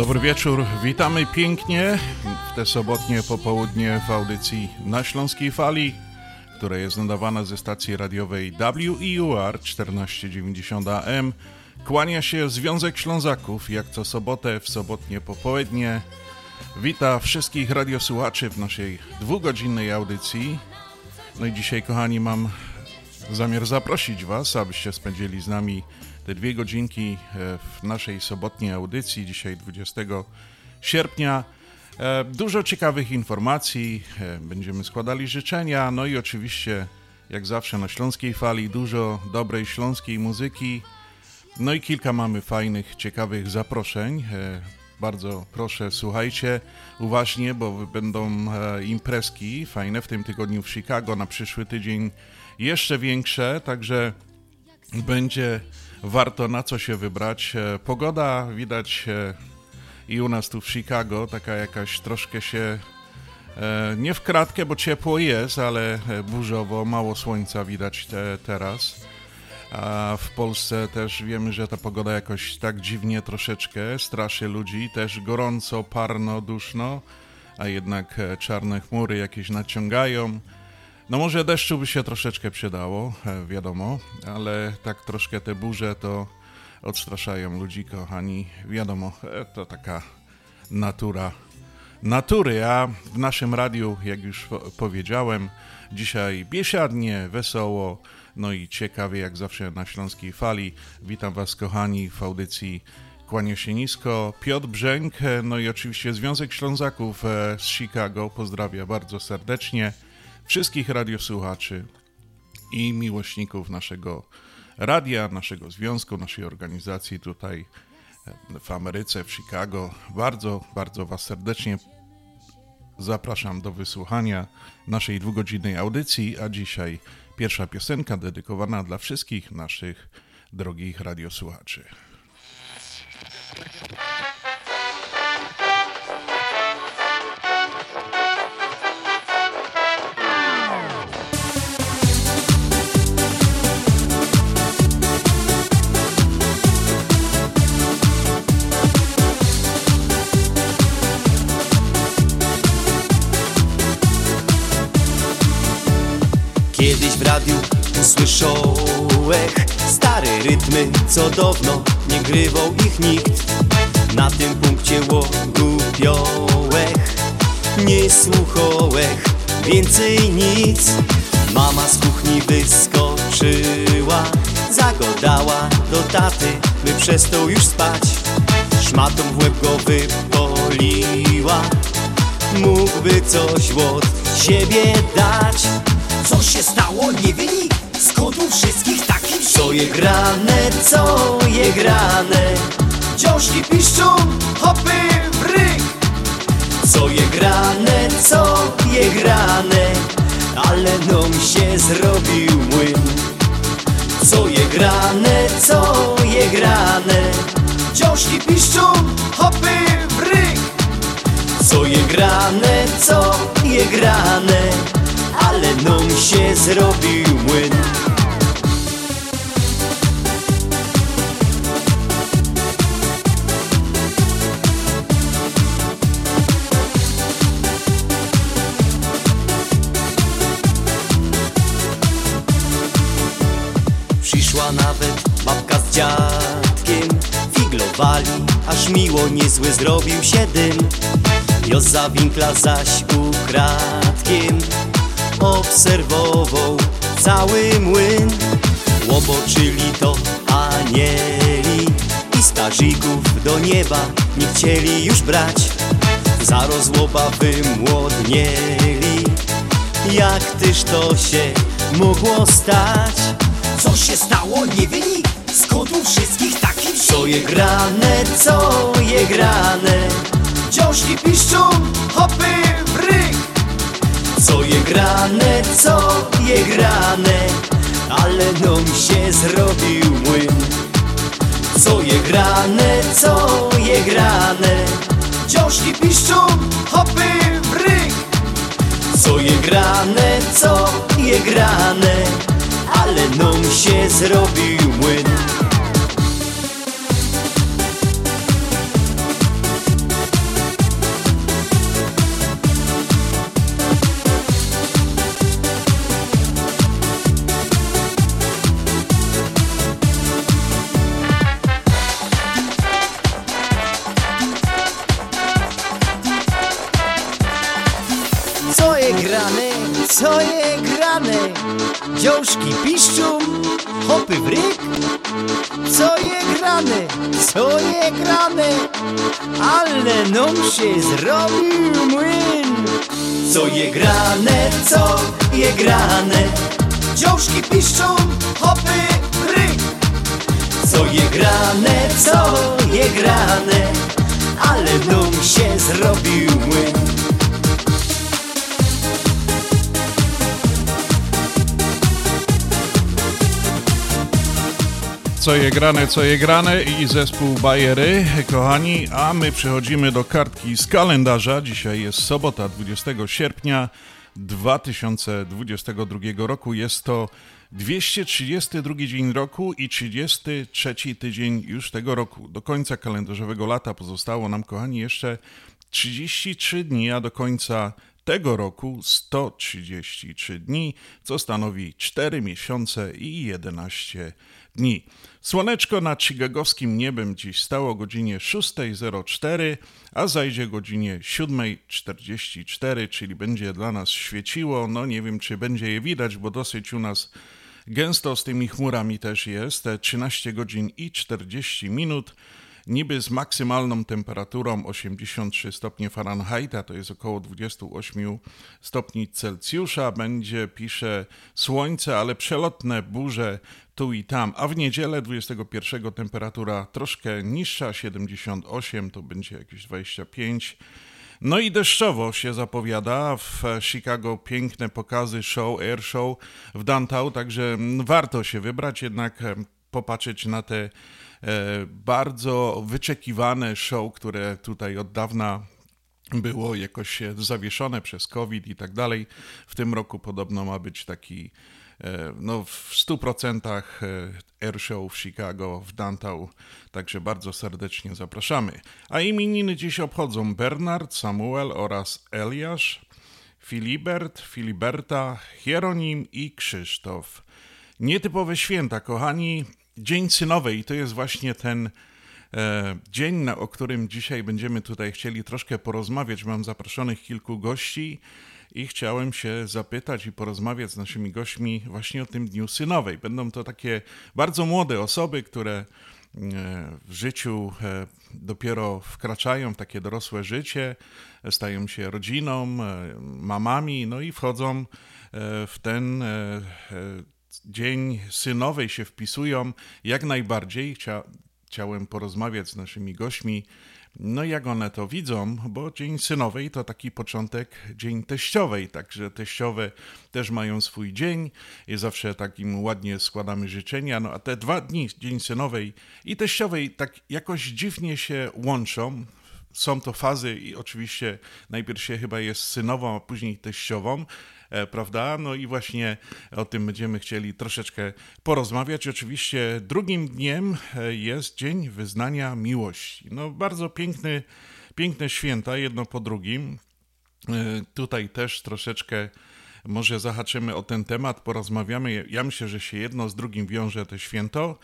dobry wieczór. Witamy pięknie w te sobotnie popołudnie w audycji na Śląskiej Fali, która jest nadawana ze stacji radiowej WEUR 1490 AM Kłania się Związek Ślązaków, jak co sobotę w sobotnie popołudnie. Wita wszystkich radiosłuchaczy w naszej dwugodzinnej audycji. No i dzisiaj, kochani, mam zamiar zaprosić Was, abyście spędzili z nami te dwie godzinki e, w naszej sobotniej audycji, dzisiaj 20 sierpnia. E, dużo ciekawych informacji, e, będziemy składali życzenia, no i oczywiście, jak zawsze na Śląskiej Fali, dużo dobrej śląskiej muzyki. No i kilka mamy fajnych, ciekawych zaproszeń. Bardzo proszę, słuchajcie uważnie, bo będą imprezki fajne w tym tygodniu w Chicago, na przyszły tydzień jeszcze większe, także będzie warto na co się wybrać. E, pogoda widać i u nas tu w Chicago, taka jakaś troszkę się nie w kratkę, bo ciepło jest, ale burzowo, mało słońca widać te, teraz. A w Polsce też wiemy, że ta pogoda jakoś tak dziwnie troszeczkę straszy ludzi, też gorąco, parno, duszno, a jednak e, czarne chmury jakieś naciągają. No może deszczu by się troszeczkę przydało, e, wiadomo, ale tak troszkę te burze to odstraszają ludzi, kochani. Wiadomo, e, to taka natura natury, a w naszym radiu, jak już powiedziałem, dzisiaj biesiadnie, wesoło, no i ciekawie, jak zawsze na Śląskiej Fali. Witam Was, kochani, w audycji Kłania się nisko. Piotr Brzęk, no i oczywiście Związek Ślązaków e, z Chicago pozdrawia bardzo serdecznie wszystkich radiosłuchaczy i miłośników naszego radia, naszego związku, naszej organizacji tutaj e, w Ameryce, w Chicago. Bardzo, bardzo Was serdecznie zapraszam do wysłuchania naszej dwugodzinnej audycji, a dzisiaj Pierwsza piosenka dedykowana dla wszystkich naszych drogich radiosłuchaczy. W radiu usłyszałeś Stare rytmy, co dawno nie grywał ich nikt. Na tym punkcie łogupiołech Nie słuchałech więcej nic. Mama z kuchni wyskoczyła Zagodała do taty, by przestał już spać. Szmatą w łeb go wypoliła Mógłby coś od siebie dać co się stało, nie wie nikt Skąd u wszystkich taki wzik Co je grane, co je grane. Dziążki piszczą, hopy w ryk. Co je grane, co je grane. Ale nom się zrobił młyn. Co je grane, co je grane. Dziążki piszczą, hopy w ryk. Co je grane, co je grane ale nom się zrobił młyn. Przyszła nawet babka z dziadkiem. Figlowali, aż miło niezły zrobił się dym. Joza winkla zaś ukradkiem obserwował cały młyn. Łoboczyli to anieli I stażyków do nieba nie chcieli już brać. Za rozłoba wymłodnieli. Jak tyż to się mogło stać? Co się stało, nie wie nikt Skąd u wszystkich taki Co je grane, co je grane? Dziążki piszczą, hopy w rych Co je grane, co je grane Ale nam się zrobił młyn. Co je grane, co je grane Dziążki piszczą, hopy w rych Co je grane, co je grane Ale nam się zrobił młyn Dziążki piszczą, hopy w Co je grane, co je grane Ale nam się zrobił młyn. Co je grane, co je grane Dziążki piszczą, hopy w Co je grane, co je grane Ale nam się zrobił młyn Co je grane, co je grane i zespół Bajery, kochani, a my przechodzimy do kartki z kalendarza. Dzisiaj jest sobota, 20 sierpnia 2022 roku. Jest to 232 dzień roku i 33 tydzień już tego roku. Do końca kalendarzowego lata pozostało nam, kochani, jeszcze 33 dni, a do końca tego roku 133 dni, co stanowi 4 miesiące i 11 dni. Słoneczko nad chicagowskim niebem dziś stało o godzinie 6.04, a zajdzie godzinie 7.44, czyli będzie dla nas świeciło. No nie wiem, czy będzie je widać, bo dosyć u nas gęsto z tymi chmurami też jest. 13 godzin i 40 minut niby z maksymalną temperaturą 83 stopnie Fahrenheita, to jest około 28 stopni Celsjusza. Będzie, pisze, słońce, ale przelotne burze tu i tam, a w niedzielę 21 temperatura troszkę niższa, 78, to będzie jakieś 25. No i deszczowo się zapowiada. W Chicago piękne pokazy show, air show w downtown, także warto się wybrać, jednak popatrzeć na te bardzo wyczekiwane show, które tutaj od dawna było jakoś zawieszone przez COVID i tak dalej. W tym roku podobno ma być taki no, w 100% air show w Chicago, w downtown, także bardzo serdecznie zapraszamy. A imieniny dziś obchodzą Bernard, Samuel oraz Eliasz, Filibert, Filiberta, Hieronim i Krzysztof. Nietypowe święta, kochani, Dzień Synowej to jest właśnie ten e, dzień, o którym dzisiaj będziemy tutaj chcieli troszkę porozmawiać. Mam zaproszonych kilku gości i chciałem się zapytać i porozmawiać z naszymi gośćmi właśnie o tym Dniu Synowej. Będą to takie bardzo młode osoby, które e, w życiu e, dopiero wkraczają w takie dorosłe życie, stają się rodziną, mamami, no i wchodzą w ten Dzień Synowej się wpisują jak najbardziej. Chcia, chciałem porozmawiać z naszymi gośćmi, no jak one to widzą, bo Dzień Synowej to taki początek Dzień Teściowej, także teściowe też mają swój dzień i zawsze takim ładnie składamy życzenia, no a te dwa dni, Dzień Synowej i Teściowej, tak jakoś dziwnie się łączą. Są to fazy i oczywiście najpierw się chyba jest synową, a później teściową, prawda? No i właśnie o tym będziemy chcieli troszeczkę porozmawiać. Oczywiście drugim dniem jest Dzień Wyznania Miłości. No bardzo piękny, piękne święta, jedno po drugim. Tutaj też troszeczkę może zahaczymy o ten temat, porozmawiamy. Ja myślę, że się jedno z drugim wiąże to święto.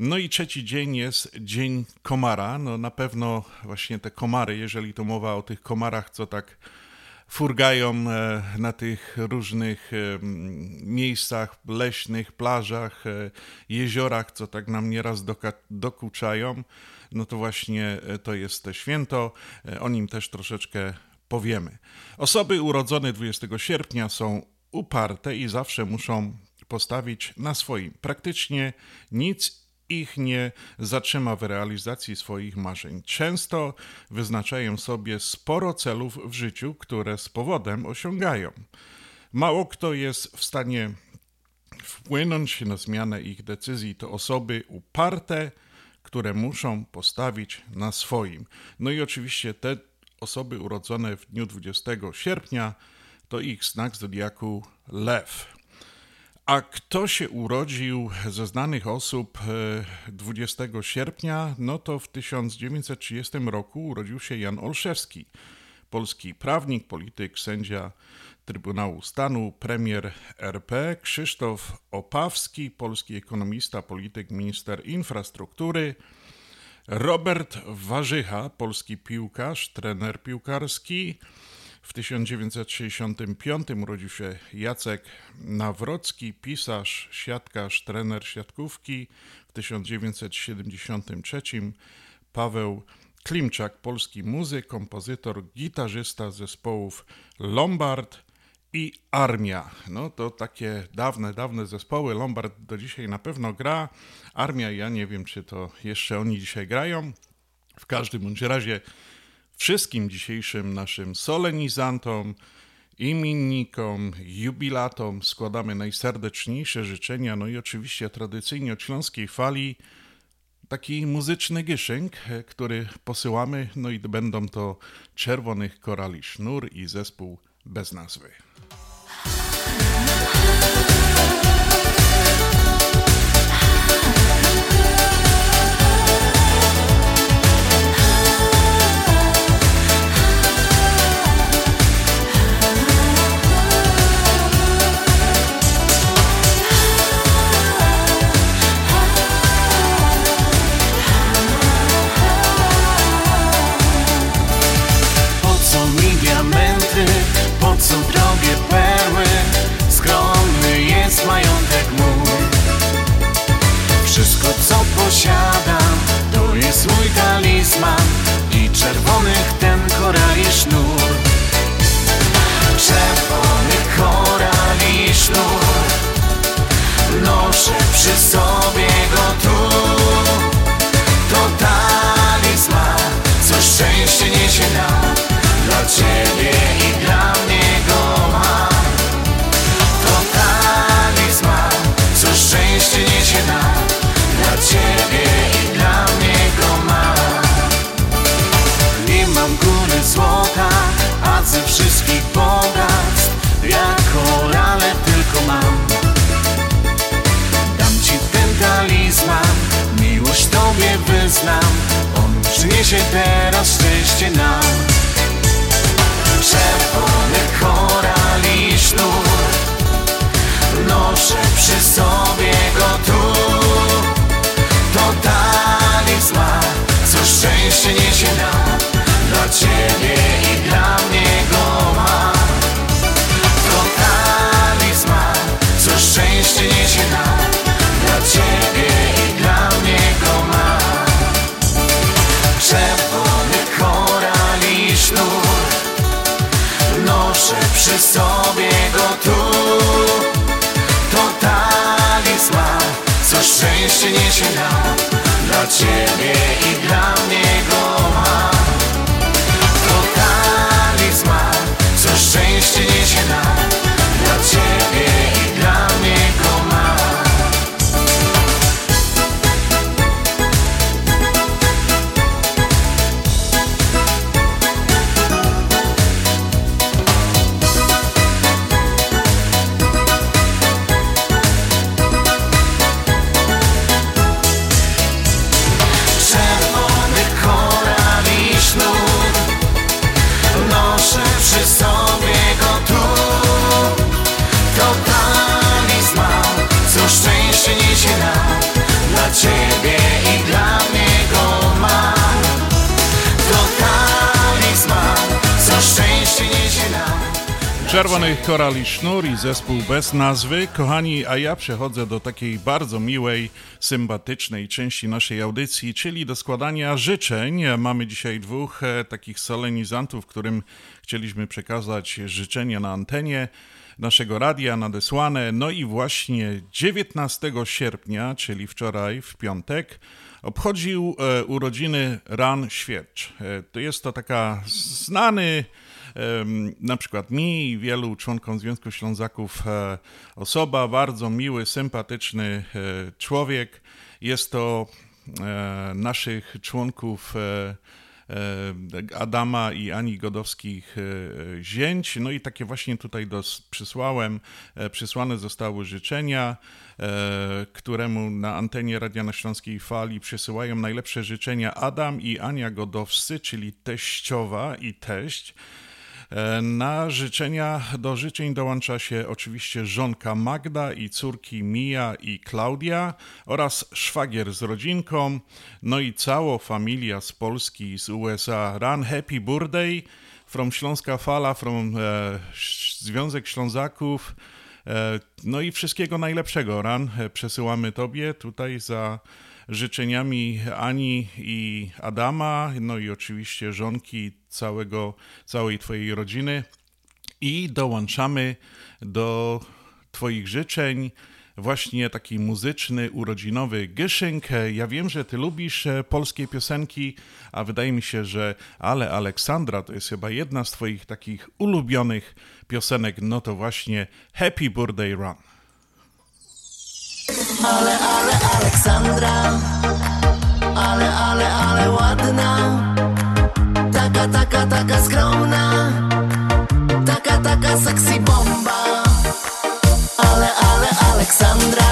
No i trzeci dzień jest Dzień Komara. No na pewno właśnie te komary, jeżeli to mowa o tych komarach, co tak furgają na tych różnych miejscach leśnych, plażach, jeziorach, co tak nam nieraz dokuczają. no to właśnie to jest święto. O nim też troszeczkę powiemy. Osoby urodzone 20 sierpnia są uparte i zawsze muszą postawić na swoim. Praktycznie nic ich nie zatrzyma w realizacji swoich marzeń. Często wyznaczają sobie sporo celów w życiu, które z powodem osiągają. Mało kto jest w stanie wpłynąć na zmianę ich decyzji. To osoby uparte, które muszą postawić na swoim. No i oczywiście te osoby urodzone w dniu 20 sierpnia to ich znak zodiaku lew. A kto się urodził ze znanych osób 20 e, sierpnia? No to w 1930 roku urodził się Jan Olszewski, polski prawnik, polityk, sędzia Trybunału Stanu, premier RP, Krzysztof Opawski, polski ekonomista, polityk, minister infrastruktury, Robert Warzycha, polski piłkarz, trener piłkarski, w 1965 urodził się Jacek Nawrocki, pisarz, siatkarz, trener siatkówki. W 1973 Paweł Klimczak, polski muzyk, kompozytor, gitarzysta zespołów Lombard i Armia. No to takie dawne, dawne zespoły. Lombard do dzisiaj na pewno gra. Armia, ja nie wiem, czy to jeszcze oni dzisiaj grają. W każdym bądź razie wszystkim dzisiejszym naszym solenizantom, imiennikom, jubilatom składamy najserdeczniejsze życzenia, no i oczywiście tradycyjnie od Śląskiej Fali taki muzyczny gyszynk, który posyłamy, no i będą to Czerwonych Korali Sznur i zespół bez nazwy. czerwonych ten korali sznur. Czerwony korali sznur. Noszę przy sobie go tu. To talizman, co szczęście niesie nam Dla Ciebie i znam. On przyniesie teraz szczęście nam. Czerwony koral i sznur. Noszę przy sobie go tu. To talizman, co szczęście niesie nam. Dla Ciebie i dla mnie go ma. To talizman, co szczęście niesie nam. szczęście niesie nam Dla Ciebie i dla mnie go ma. To talizman, co szczęście niesie nam Czerwony Koral i Sznur i zespół bez nazwy. Kochani, a ja przechodzę do takiej bardzo miłej, sympatycznej części naszej audycji, czyli do składania życzeń. Mamy dzisiaj dwóch e, takich solenizantów, którym chcieliśmy przekazać życzenia na antenie naszego radia nadesłane. No i właśnie 19 sierpnia, czyli wczoraj, w piątek, obchodził e, urodziny Ran Świercz. E, to jest to taka znany na przykład mi i wielu członkom Związku Ślązaków e, osoba, bardzo miły, sympatyczny e, człowiek. Jest to e, naszych członków Adama i Ani Godowskich zięć. No i takie właśnie tutaj dos, przysłałem, przysłane zostały życzenia, któremu na antenie Radia na Śląskiej Fali przysyłają najlepsze życzenia Adam i Ania Godowscy, czyli teściowa i teść. E, na życzenia, do życzeń dołącza się oczywiście żonka Magda i córki Mia i Klaudia oraz szwagier z rodzinką, no i cała familia z Polski i z USA. Run Happy Birthday from Śląska Fala, from e, Związek Ślązaków. E, no i wszystkiego najlepszego, Ran. E, przesyłamy Tobie tutaj za życzeniami Ani i Adama, no i oczywiście żonki całego, całej Twojej rodziny. I dołączamy do Twoich życzeń właśnie taki muzyczny, urodzinowy Gyszynk. Ja wiem, że Ty lubisz e, polskie piosenki, a wydaje mi się, że Ale Aleksandra to jest chyba jedna z Twoich takich ulubionych piosenek. No to właśnie Happy Birthday Run. Ale, ale Aleksandra Ale, ale, ale ładna Taka, taka, taka skromna. Taka, taka sexy bomba. Ale, ale Aleksandra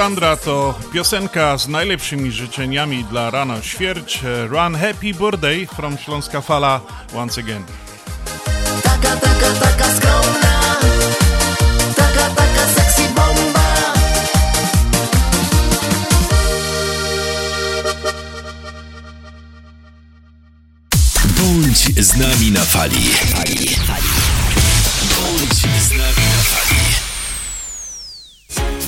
Aleksandra to piosenka z najlepszymi życzeniami dla Rano Świerć. Run Happy Birthday from Śląska Fala once again. Taka, taka, taka skromna Taka, taka sexy bomba Bądź z nami na fali. Bądź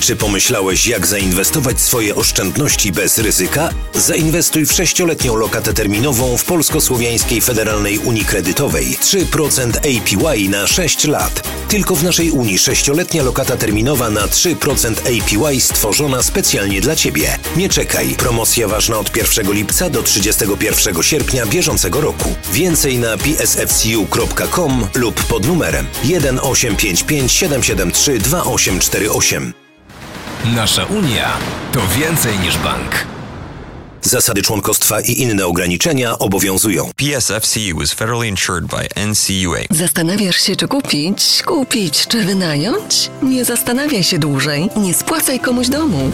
Czy pomyślałeś, jak zainwestować swoje oszczędności bez ryzyka? Zainwestuj w sześcioletnią lokatę terminową w Polsko-Słowiańskiej Federalnej Unii Kredytowej. 3% APY na 6 lat. Tylko w naszej Unii sześcioletnia lokata terminowa na 3% APY stworzona specjalnie dla Ciebie. Nie czekaj. Promocja ważna od 1 lipca do 31 sierpnia bieżącego roku. Więcej na psfcu.com lub pod numerem 1855 773 2848. Nasza Unia to więcej niż bank. Zasady członkostwa i inne ograniczenia obowiązują. PSFCU is federally insured by NCUA. Zastanawiasz się, czy kupić, kupić, czy wynająć? Nie zastanawiaj się dłużej. Nie spłacaj komuś domu.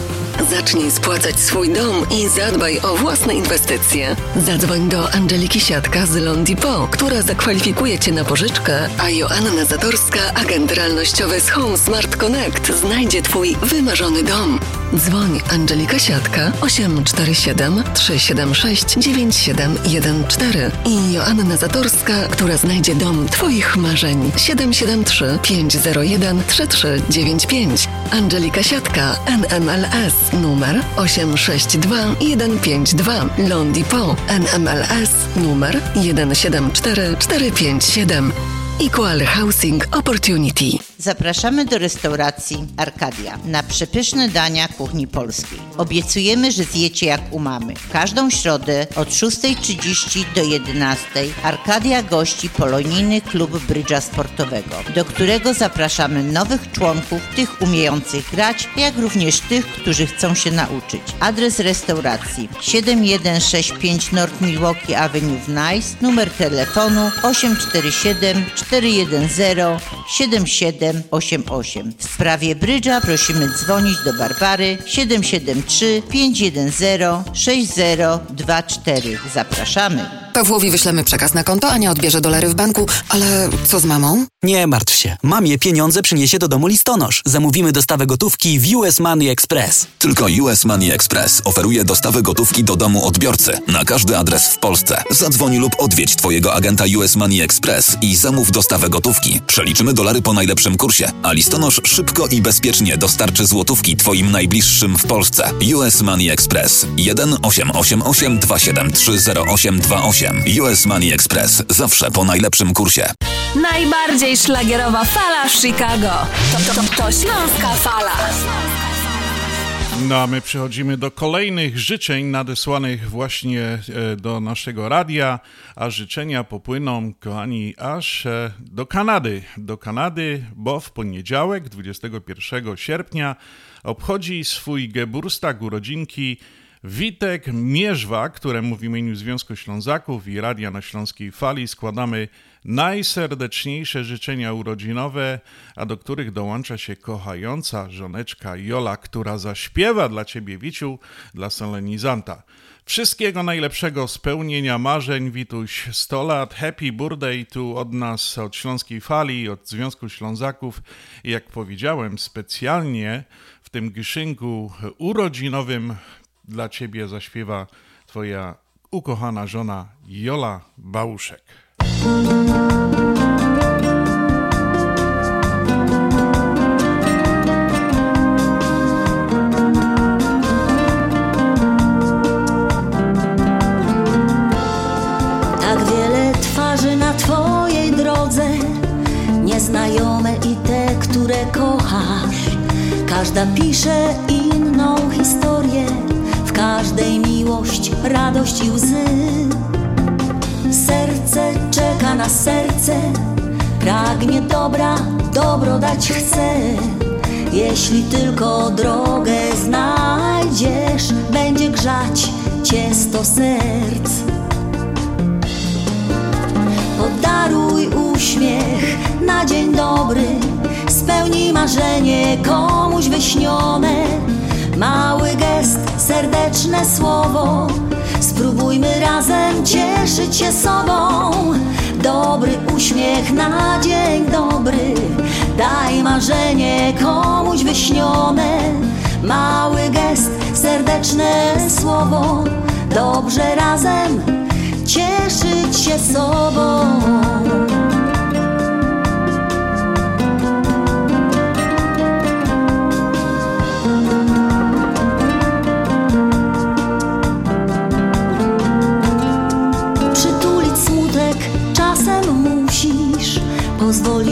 Zacznij spłacać swój dom i zadbaj o własne inwestycje. Zadzwoń do Angeliki Siatka z Londipo, która zakwalifikuje Cię na pożyczkę, a Joanna Zatorska, agent realnościowy z Home Smart Connect, znajdzie Twój wymarzony dom. Dzwoń Angelika Siatka 847 376 9714 i Joanna Zatorska, która znajdzie dom Twoich marzeń 773 501 3395. Angelika Siatka NMLS numer 862 152 Londipo NMLS numer 174457 Equal Housing Opportunity. Zapraszamy do restauracji Arkadia na przepyszne dania kuchni polskiej. Obiecujemy, że zjecie jak u mamy. Każdą środę od 6.30 do 11.00 Arkadia gości polonijny klub brydża sportowego, do którego zapraszamy nowych członków, tych umiejących grać, jak również tych, którzy chcą się nauczyć. Adres restauracji 7165 North Milwaukee Avenue w Nice, numer telefonu 847 410 7788. W sprawie brydża prosimy dzwonić do Barbary 773 510 6024. Zapraszamy. Pawłowi wyślemy przekaz na konto, Ania odbierze dolary w banku, ale co z mamą? Nie martw się. Mamie pieniądze przyniesie do domu listonosz. Zamówimy dostawę gotówki w US Money Express. Tylko US Money Express oferuje dostawę gotówki do domu odbiorcy na każdy adres w Polsce. Zadzwoń lub odwiedź Twojego agenta US Money Express i zamów dostawę gotówki. Przeliczymy dolary po najlepszym kursie, a listonosz szybko i bezpiecznie dostarczy złotówki Twoim najbliższym w Polsce. US Money Express 1 888 273 0828 US Money Express. Zawsze po najlepszym kursie. Najbardziej szlagierowa fala w Chicago. To, to, to Śląska Fala. No a my przechodzimy do kolejnych życzeń nadesłanych właśnie e, do naszego radia, a życzenia popłyną, kochani, aż e, do Kanady. Do Kanady, bo w poniedziałek, 21 sierpnia, obchodzi swój Geburstag urodzinki Witek Mierzwa, któremu w imieniu Związku Ślązaków i Radia na Śląskiej Fali składamy najserdeczniejsze życzenia urodzinowe, a do których dołącza się kochająca żoneczka Jola, która zaśpiewa dla Ciebie, Wiciu, dla solenizanta. Wszystkiego najlepszego, spełnienia marzeń, Wituś 100 lat, happy birthday tu od nas, od Śląskiej Fali, od Związku Ślązaków jak powiedziałem, specjalnie w tym gyszynku urodzinowym dla Ciebie zaśpiewa Twoja ukochana żona Jola Bałuszek. Tak wiele twarzy na Twojej drodze, nieznajome i te, które kochasz. Każda pisze inną historię, każdej miłość, radość i łzy. Serce czeka na serce, pragnie dobra, dobro dać chce. Jeśli tylko drogę znajdziesz, będzie grzać cię sto serc. Podaruj uśmiech na dzień dobry, spełnij marzenie komuś wy wyśnione. Mały gest, serdeczne słowo. Spróbujmy razem cieszyć się sobą. Dobry uśmiech na dzień dobry. Daj marzenie komuś wyśnione. Mały gest, serdeczne słowo. Dobrze razem cieszyć się sobą.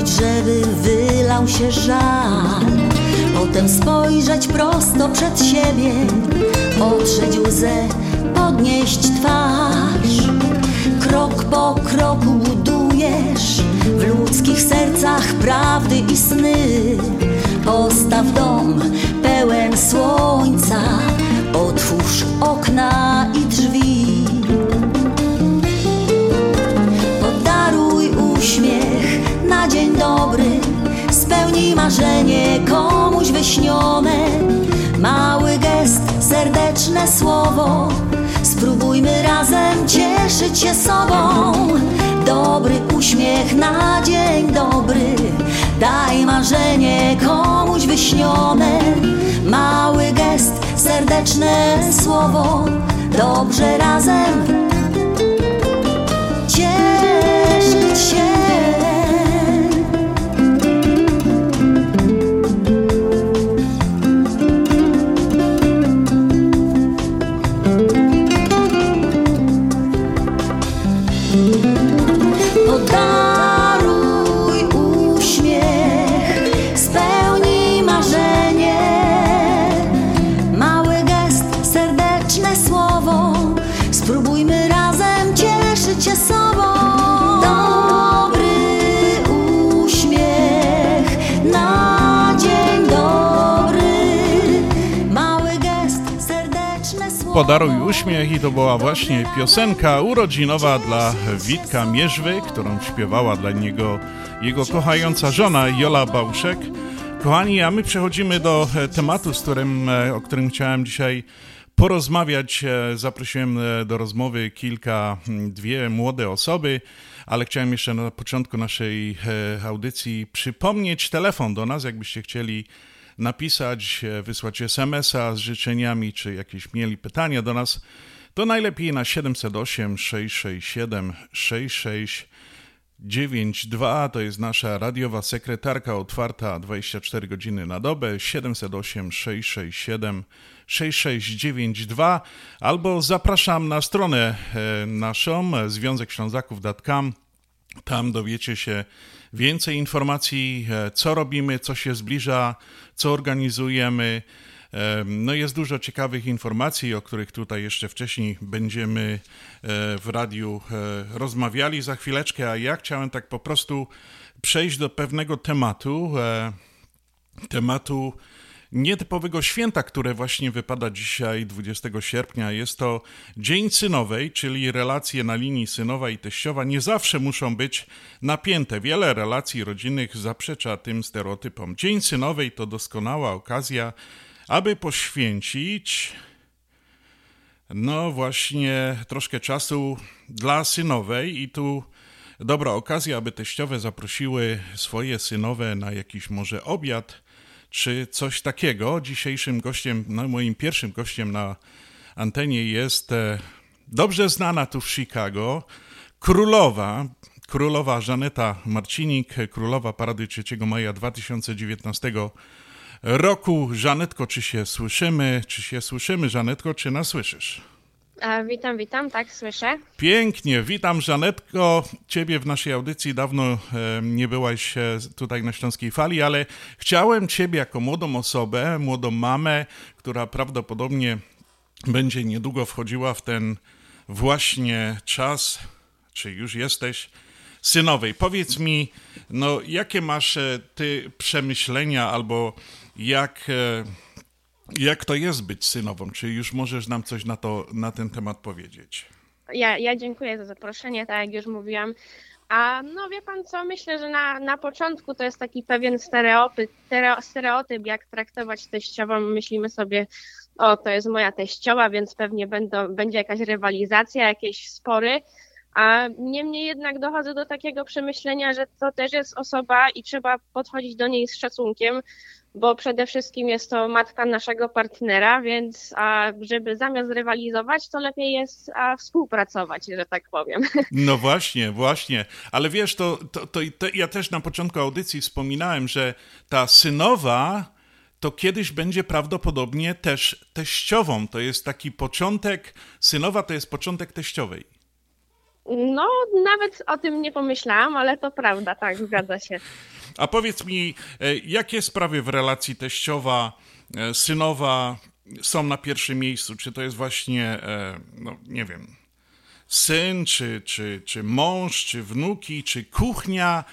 Żeby wylał się żal. Potem spojrzeć prosto przed siebie, otrzeć łzę, podnieść twarz. Krok po kroku budujesz w ludzkich sercach prawdy i sny. Postaw dom pełen słońca, otwórz okna marzenie komuś wyśnione. Mały gest, serdeczne słowo, spróbujmy razem cieszyć się sobą. Dobry uśmiech na dzień dobry, daj marzenie komuś wyśnione. Mały gest, serdeczne słowo, dobrze razem Podaruj uśmiech i to była właśnie piosenka urodzinowa dla Witka Mierzwy, którą śpiewała dla niego jego kochająca żona Jola Bałszek. Kochani, a my przechodzimy do e, tematu, z którym, e, o którym chciałem dzisiaj porozmawiać. E, Zaprosiłem do rozmowy kilka, dwie młode osoby, ale chciałem jeszcze na początku naszej audycji przypomnieć telefon do nas, jakbyście chcieli napisać, e, wysłać SMS-a z życzeniami, czy jakieś mieli pytania do nas, to najlepiej na 708 667 6692. To jest nasza radiowa sekretarka otwarta 24 godziny na dobę. 708 667 6692 albo zapraszam na stronę e, naszą związekślązaków.com tam dowiecie się więcej informacji, e, co robimy, co się zbliża, co organizujemy. E, No jest dużo ciekawych informacji, o których tutaj jeszcze wcześniej będziemy e, w radiu rozmawiali za chwileczkę, a ja chciałem tak po prostu przejść do pewnego tematu, tematu nietypowego święta, które właśnie wypada dzisiaj, 20 sierpnia. Jest to Dzień Synowej, czyli relacje na linii synowa i teściowa nie zawsze muszą być napięte. Wiele relacji rodzinnych zaprzecza tym stereotypom. Dzień Synowej to doskonała okazja, aby poświęcić no właśnie troszkę czasu dla synowej i tu dobra okazja, aby teściowe zaprosiły swoje synowe na jakiś może obiad, czy coś takiego. Dzisiejszym gościem, no moim pierwszym gościem na antenie jest e, dobrze znana tu w Chicago królowa, królowa Żaneta Marcinik, królowa Parady 3 maja 2019 roku. Żanetko, czy się słyszymy? Czy się słyszymy, Żanetko, czy nas słyszysz? A, witam, witam, tak, słyszę. Pięknie, witam Żanetko. Ciebie w naszej audycji dawno e, nie byłaś e, tutaj na Śląskiej Fali, ale chciałem Ciebie jako młodą osobę, młodą mamę, która prawdopodobnie będzie niedługo wchodziła w ten właśnie czas, czy już jesteś, synowej. Powiedz mi, no jakie masz e, Ty przemyślenia albo jak... E, jak to jest być synową? Czy już możesz nam coś na, to, na ten temat powiedzieć? Ja, ja dziękuję za zaproszenie. Tak jak już mówiłam, A no wie pan co, myślę, że na, na początku to jest taki pewien stereotyp, stereotyp, jak traktować teściową. Myślimy sobie, o to jest moja teściowa, więc pewnie będą, będzie jakaś rywalizacja, jakieś spory. A niemniej jednak dochodzę do takiego przemyślenia, że to też jest osoba i trzeba podchodzić do niej z szacunkiem, bo przede wszystkim jest to matka naszego partnera, więc a żeby zamiast rywalizować, to lepiej jest a, współpracować, że tak powiem. No właśnie, właśnie. Ale wiesz, to, to, to, to ja też na początku audycji wspominałem, że ta synowa to kiedyś będzie prawdopodobnie też teściową. To jest taki początek, synowa to jest początek teściowej. No, nawet o tym nie pomyślałam, ale to prawda, tak, zgadza się. A powiedz mi, e, jakie sprawy w relacji teściowa, e, synowa są na pierwszym miejscu? Czy to jest właśnie, e, no nie wiem, syn, czy, czy, czy mąż, czy wnuki, czy kuchnia,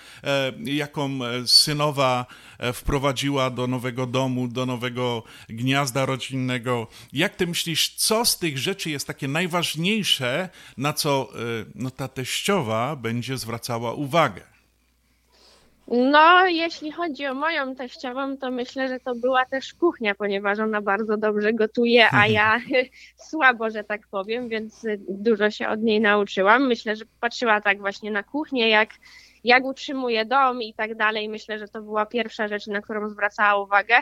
jaką synowa wprowadziła do nowego domu, do nowego gniazda rodzinnego. Jak ty myślisz, co z tych rzeczy jest takie najważniejsze, na co no, ta teściowa będzie zwracała uwagę? No, jeśli chodzi o moją teściową, to myślę, że to była też kuchnia, ponieważ ona bardzo dobrze gotuje, a ja słabo, że tak powiem, więc dużo się od niej nauczyłam. Myślę, że patrzyła tak właśnie na kuchnię, jak, jak utrzymuje dom i tak dalej. Myślę, że to była pierwsza rzecz, na którą zwracała uwagę.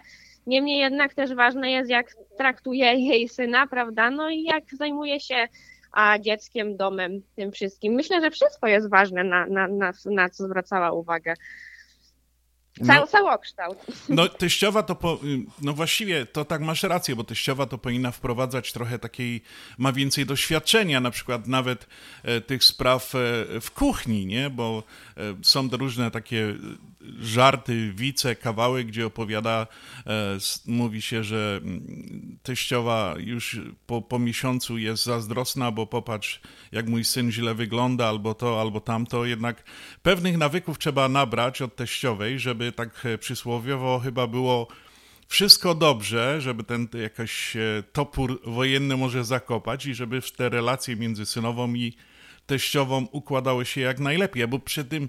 Niemniej jednak też ważne jest, jak traktuje jej syna, prawda? No i jak zajmuje się a dzieckiem, domem, tym wszystkim. Myślę, że wszystko jest ważne, na, na, na, na co zwracała uwagę. Cały, no, całokształt. No teściowa to, po, no właściwie to tak masz rację, bo teściowa to powinna wprowadzać trochę takiej, ma więcej doświadczenia, na przykład nawet e, tych spraw e, w kuchni, nie, bo e, są różne takie żarty, wice, kawały, gdzie opowiada, e, mówi się, że mm, teściowa już po, po miesiącu jest zazdrosna, bo popatrz, jak mój syn źle wygląda, albo to, albo tamto. Jednak pewnych nawyków trzeba nabrać od teściowej, żeby tak e, przysłowiowo chyba było wszystko dobrze, żeby ten jakiś e, topór wojenny może zakopać i żeby te relacje między synową i teściową układały się jak najlepiej, bo przy tym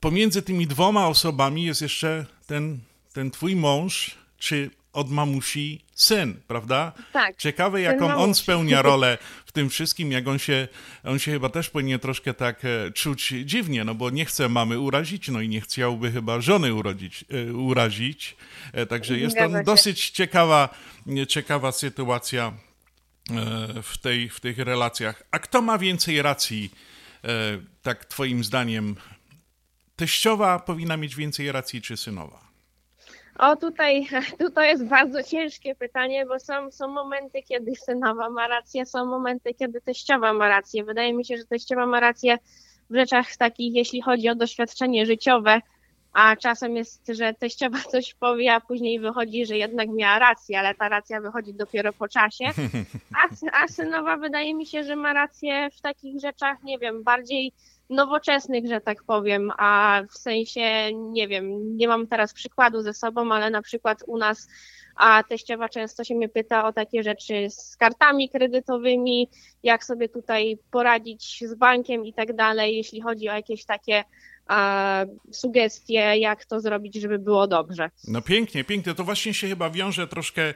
pomiędzy tymi dwoma osobami jest jeszcze ten, ten twój mąż, czy od mamusi syn, prawda? Tak. Ciekawe, jaką on spełnia rolę w tym wszystkim, jak on się, on się chyba też powinien troszkę tak e, czuć dziwnie, no bo nie chce mamy urazić, no i nie chciałby chyba żony urodzić, e, urazić. E, także jest to dosyć ciekawa, ciekawa sytuacja w, tej, w tych relacjach. A kto ma więcej racji, tak twoim zdaniem, teściowa powinna mieć więcej racji, czy synowa? O, tutaj, tutaj jest bardzo ciężkie pytanie, bo są, są momenty, kiedy synowa ma rację, są momenty, kiedy teściowa ma rację. Wydaje mi się, że teściowa ma rację w rzeczach takich, jeśli chodzi o doświadczenie życiowe, a czasem jest, że teściowa coś powie, a później wychodzi, że jednak miała rację, ale ta racja wychodzi dopiero po czasie. A, a synowa wydaje mi się, że ma rację w takich rzeczach, nie wiem, bardziej nowoczesnych, że tak powiem, a w sensie, nie wiem, nie mam teraz przykładu ze sobą, ale na przykład u nas a teściowa często się mnie pyta o takie rzeczy z kartami kredytowymi, jak sobie tutaj poradzić z bankiem i tak dalej, jeśli chodzi o jakieś takie sugestie, jak to zrobić, żeby było dobrze. No pięknie, pięknie. To właśnie się chyba wiąże troszkę e,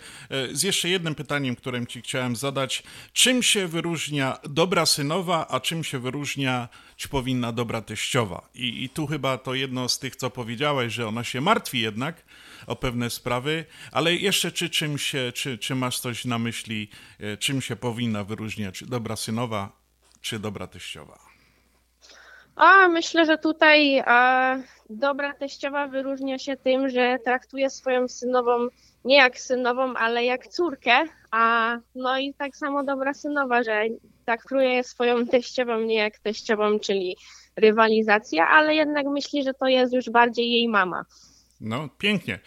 z jeszcze jednym pytaniem, którym ci chciałem zadać. Czym się wyróżnia dobra synowa, a czym się wyróżnia, czy powinna dobra teściowa? I, I tu chyba to jedno z tych, co powiedziałeś, że ona się martwi jednak o pewne sprawy, ale jeszcze czy czym się, czy, czy masz coś na myśli, e, czym się powinna wyróżniać dobra synowa, czy dobra teściowa? A myślę, że tutaj a, dobra teściowa wyróżnia się tym, że traktuje swoją synową nie jak synową, ale jak córkę, a no i tak samo dobra synowa, że traktuje swoją teściową nie jak teściową, czyli rywalizacja, ale jednak myśli, że to jest już bardziej jej mama. No, pięknie.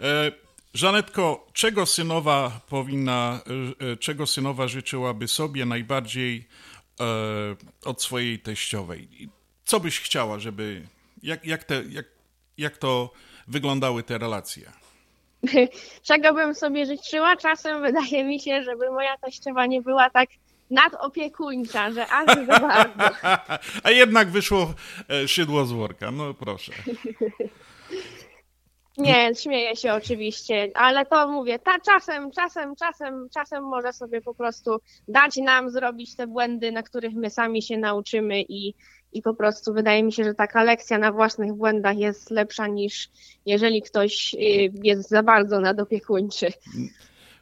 E, Żanetko, czego synowa powinna, e, czego synowa życzyłaby sobie najbardziej e, od swojej teściowej? Co byś chciała, żeby. Jak, jak, te, jak, jak to wyglądały te relacje? Czego bym sobie życzyła? Czasem wydaje mi się, żeby moja teściowa nie była tak nadopiekuńcza, że aż za bardzo. A jednak wyszło e, szydło z worka, no proszę. Nie, śmieję się oczywiście, ale to mówię, ta czasem, czasem, czasem, czasem może sobie po prostu dać nam zrobić te błędy, na których my sami się nauczymy i, i po prostu wydaje mi się, że taka lekcja na własnych błędach jest lepsza niż jeżeli ktoś y, jest za bardzo nadopiekuńczy.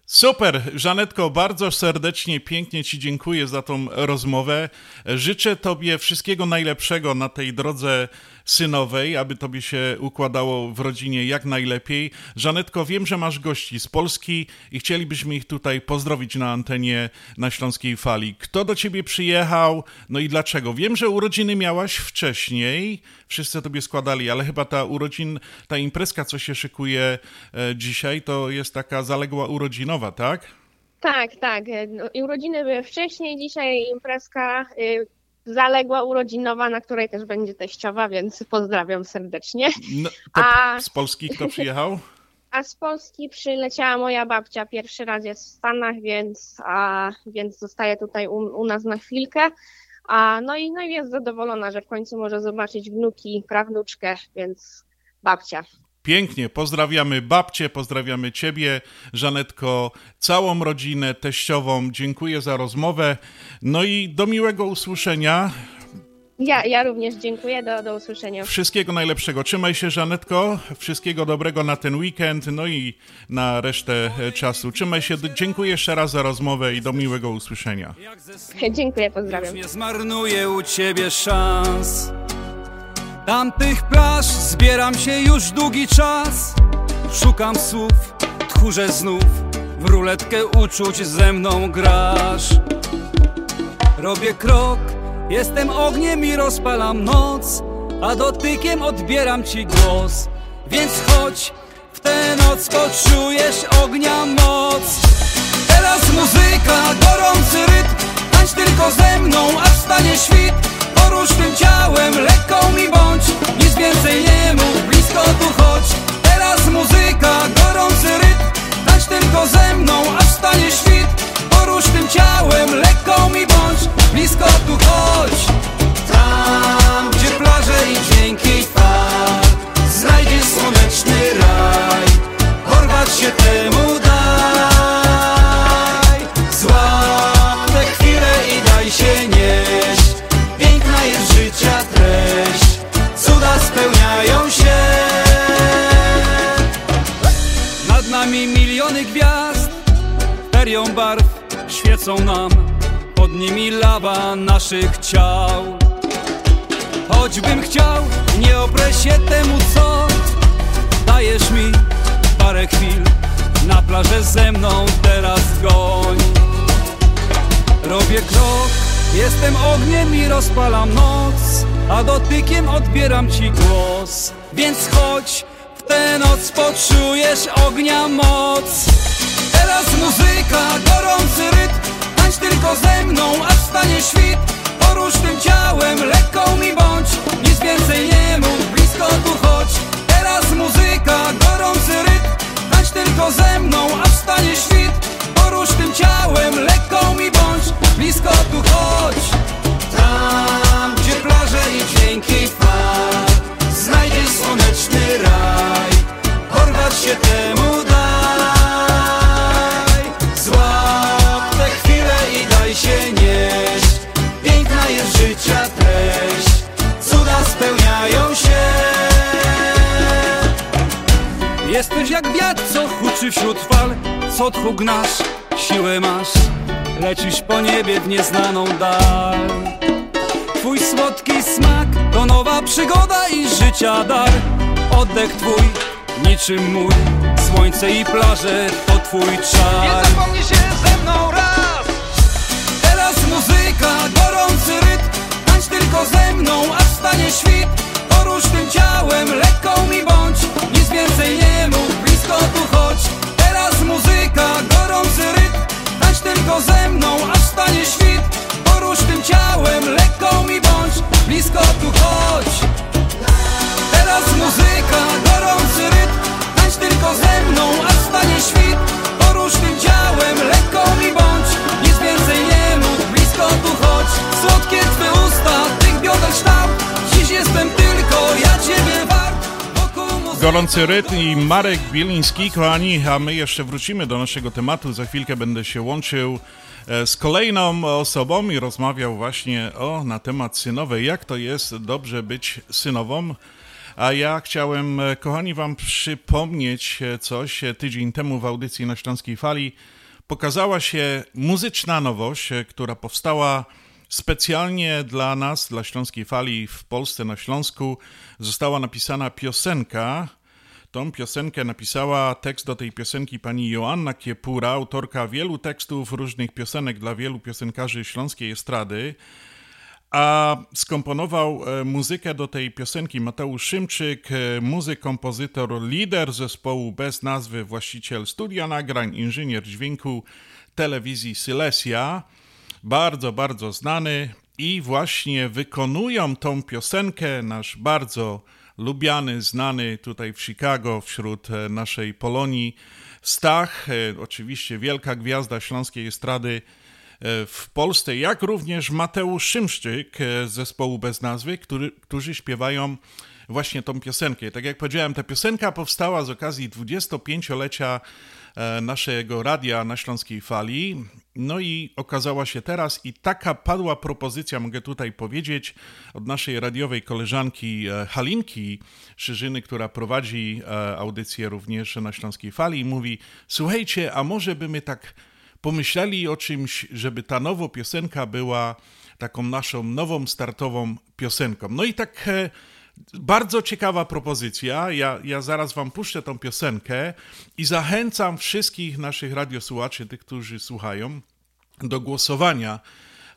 Super, Żanetko, bardzo serdecznie, pięknie Ci dziękuję za tą rozmowę. Życzę Tobie wszystkiego najlepszego na tej drodze synowej, aby Tobie się układało w rodzinie jak najlepiej. Żanetko, wiem, że masz gości z Polski i chcielibyśmy ich tutaj pozdrowić na antenie na Śląskiej Fali. Kto do Ciebie przyjechał, no i dlaczego? Wiem, że urodziny miałaś wcześniej, wszyscy Tobie składali, ale chyba ta urodzin, ta imprezka, co się szykuje e, dzisiaj, to jest taka zaległa urodzinowa, tak? Tak, tak. No, urodziny były wcześniej, dzisiaj imprezka y, zaległa urodzinowa, na której też będzie teściowa, więc pozdrawiam serdecznie. No, A z Polski kto przyjechał? A z Polski przyleciała moja babcia, pierwszy raz jest w Stanach, więc, a, więc zostaje tutaj u, u nas na chwilkę. A, no, i, no i jest zadowolona, że w końcu może zobaczyć wnuki, prawnuczkę, więc babcia. Pięknie, pozdrawiamy babcię, pozdrawiamy ciebie, Żanetko, całą rodzinę teściową. Dziękuję za rozmowę. No i do miłego usłyszenia. Ja, ja również dziękuję, do, do usłyszenia. Wszystkiego najlepszego. Trzymaj się, Żanetko. Wszystkiego dobrego na ten weekend, no i na resztę czasu. Trzymaj się. Dziękuję jeszcze raz za rozmowę i do miłego usłyszenia. Dziękuję, pozdrawiam. nie zmarnuję u ciebie szans. Tamtych plaż zbieram się już długi czas Szukam słów, tchórze znów W ruletkę uczuć ze mną grasz Robię krok, jestem ogniem i rozpalam noc A dotykiem odbieram ci głos. Więc chodź, w tę noc poczujesz ognia moc. Teraz muzyka, gorący rytm Tańcz tylko ze mną, aż stanie świt. Porusz tym ciałem, lekko mi bądź Nic więcej nie mów, blisko tu świecą nam Pod nimi lawa naszych ciał. Choćbym chciał, nie oprę się temu co Dajesz mi parę chwil Na plażę ze mną teraz goń. Robię krok, jestem ogniem i rozpalam noc A dotykiem odbieram ci głos. Więc chodź, w tę noc poczujesz ognia moc. Teraz muzyka, gorący rytm tylko ze mną, aż stanie świt. Porusz tym ciałem, lekko mi bądź. Nic więcej nie mów, blisko tu chodź. Teraz muzyka, gorący rytm. Tańcz tylko ze mną, aż stanie świt. Porusz tym ciałem, lekko mi bądź. Blisko tu chodź. Tam, gdzie plaże i dźwięki fal Znajdziesz słoneczny raj. Porwać się temu jak wiatr, co huczy wśród fal. Co tchu gnasz, siłę masz. Lecisz po niebie w nieznaną dal. Twój słodki smak to nowa przygoda i życia dar. Oddech twój, niczym mój. Słońce i plaże to twój czar. Nie zapomnij się ze mną raz. Teraz muzyka, gorący rytm. Tańcz tylko ze mną, aż stanie świt. Porusz tym ciałem, lekko mi bądź. Nic więcej nie mów, Dziecko tu chodź, teraz muzyka, gorący rytm. Tańcz tylko ze mną, aż stanie świt. Porusz tym ciałem, lekko mi bądź. Blisko tu chodź. Teraz muzyka, gorący rytm. Tańcz tylko ze mną, aż stanie świt. Porusz tym ciałem, lekko mi bądź. Nic więcej nie mów, blisko tu chodź. Słodkie twe usta, tych bioder kształt Dziś jestem ty gorący rytm i Marek Bieliński, kochani, a my jeszcze wrócimy do naszego tematu. Za chwilkę będę się łączył e, z kolejną osobą i rozmawiał właśnie o na temat synowej, jak to jest dobrze być synową. A ja chciałem, e, kochani, wam przypomnieć e, coś. Tydzień temu w audycji na Śląskiej Fali pokazała się muzyczna nowość, która powstała Specjalnie dla nas, dla Śląskiej Fali w Polsce, na Śląsku, została napisana piosenka. Tą piosenkę napisała tekst do tej piosenki pani Joanna Kiepura, autorka wielu tekstów różnych piosenek dla wielu piosenkarzy śląskiej estrady. A skomponował e, muzykę do tej piosenki Mateusz Szymczyk, e, muzyk, kompozytor, lider zespołu bez nazwy, właściciel studia nagrań, inżynier dźwięku telewizji Silesia bardzo, bardzo znany i właśnie wykonują tą piosenkę nasz bardzo lubiany, znany tutaj w Chicago wśród e, naszej Polonii Stach, e, oczywiście wielka gwiazda śląskiej estrady e, w Polsce, jak również Mateusz Szymszczyk z zespołu bez nazwy, który, którzy śpiewają właśnie tą piosenkę. Tak jak powiedziałem, ta piosenka powstała z okazji 25-lecia E, naszego radia na Śląskiej Fali. No i okazała się teraz i taka padła propozycja, mogę tutaj powiedzieć, od naszej radiowej koleżanki e, Halinki Szyżyny, która prowadzi e, audycję również na Śląskiej Fali i mówi, słuchajcie, a może by my tak pomyśleli o czymś, żeby ta nowa piosenka była taką naszą nową startową piosenką. No i tak bardzo ciekawa propozycja. Ja, ja zaraz wam puszczę tą piosenkę i zachęcam wszystkich naszych radiosłuchaczy, tych, którzy słuchają, do głosowania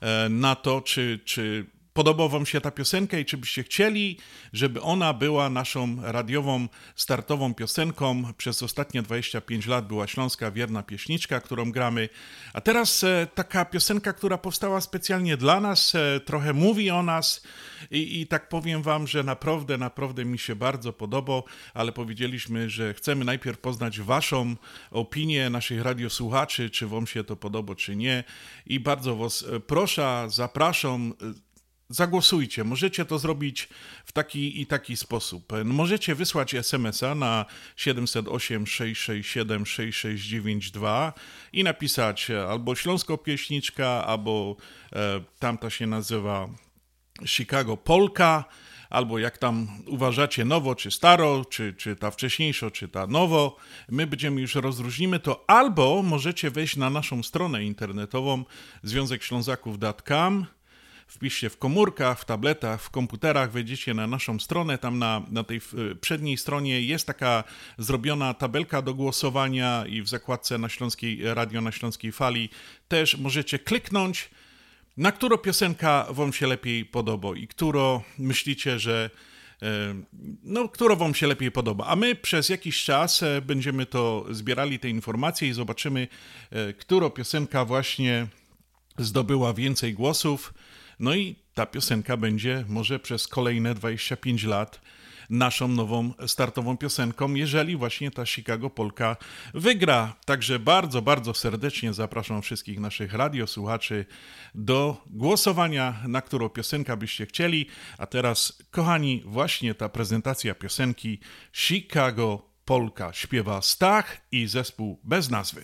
e, na to, czy, czy podoba Wam się ta piosenka i czy byście chcieli, żeby ona była naszą radiową, startową piosenką. Przez ostatnie 25 lat była Śląska Wierna Pieśniczka, którą gramy. A teraz e, taka piosenka, która powstała specjalnie dla nas, e, trochę mówi o nas i, i tak powiem Wam, że naprawdę, naprawdę mi się bardzo podoba, ale powiedzieliśmy, że chcemy najpierw poznać Waszą opinię, naszych radiosłuchaczy, czy Wam się to podoba, czy nie. I bardzo Was e, proszę, zapraszam zagłosujcie. Możecie to zrobić w taki i taki sposób. Możecie wysłać SMS-a na 708 667 6692 i napisać albo Śląsko Pieśniczka, albo e, tamta się nazywa Chicago Polka, albo jak tam uważacie nowo, czy staro, czy, czy ta wcześniejsza, czy ta nowo. My będziemy już rozróżnimy to, albo możecie wejść na naszą stronę internetową związekślązaków.com wpiszcie w komórkach, w tabletach, w komputerach, wejdziecie na naszą stronę, tam na, na tej przedniej stronie jest taka zrobiona tabelka do głosowania i w zakładce na Śląskiej Radio na Śląskiej Fali też możecie kliknąć, na którą piosenka wam się lepiej podoba i którą myślicie, że e, no, którą Wam się lepiej podoba. A my przez jakiś czas e, będziemy to zbierali te informacje i zobaczymy, e, która piosenka właśnie zdobyła więcej głosów. No i ta piosenka będzie może przez kolejne 25 lat naszą nową startową piosenką, jeżeli właśnie ta Chicago Polka wygra. Także bardzo, bardzo serdecznie zapraszam wszystkich naszych radiosłuchaczy do głosowania, na którą piosenkę byście chcieli. A teraz, kochani, właśnie ta prezentacja piosenki Chicago Polka śpiewa Stach i zespół bez nazwy.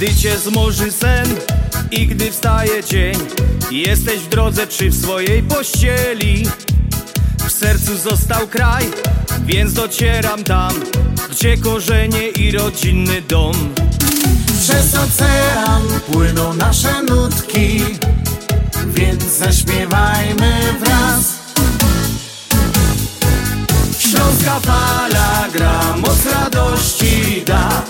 Gdy cię zmoży sen i gdy wstaje dzień Jesteś w drodze czy w swojej pościeli? W sercu został kraj, więc docieram tam Gdzie korzenie i rodzinny dom. Przez ocean płyną nasze nutki Więc zaśpiewajmy wraz. Śląska fala gra, moc radości da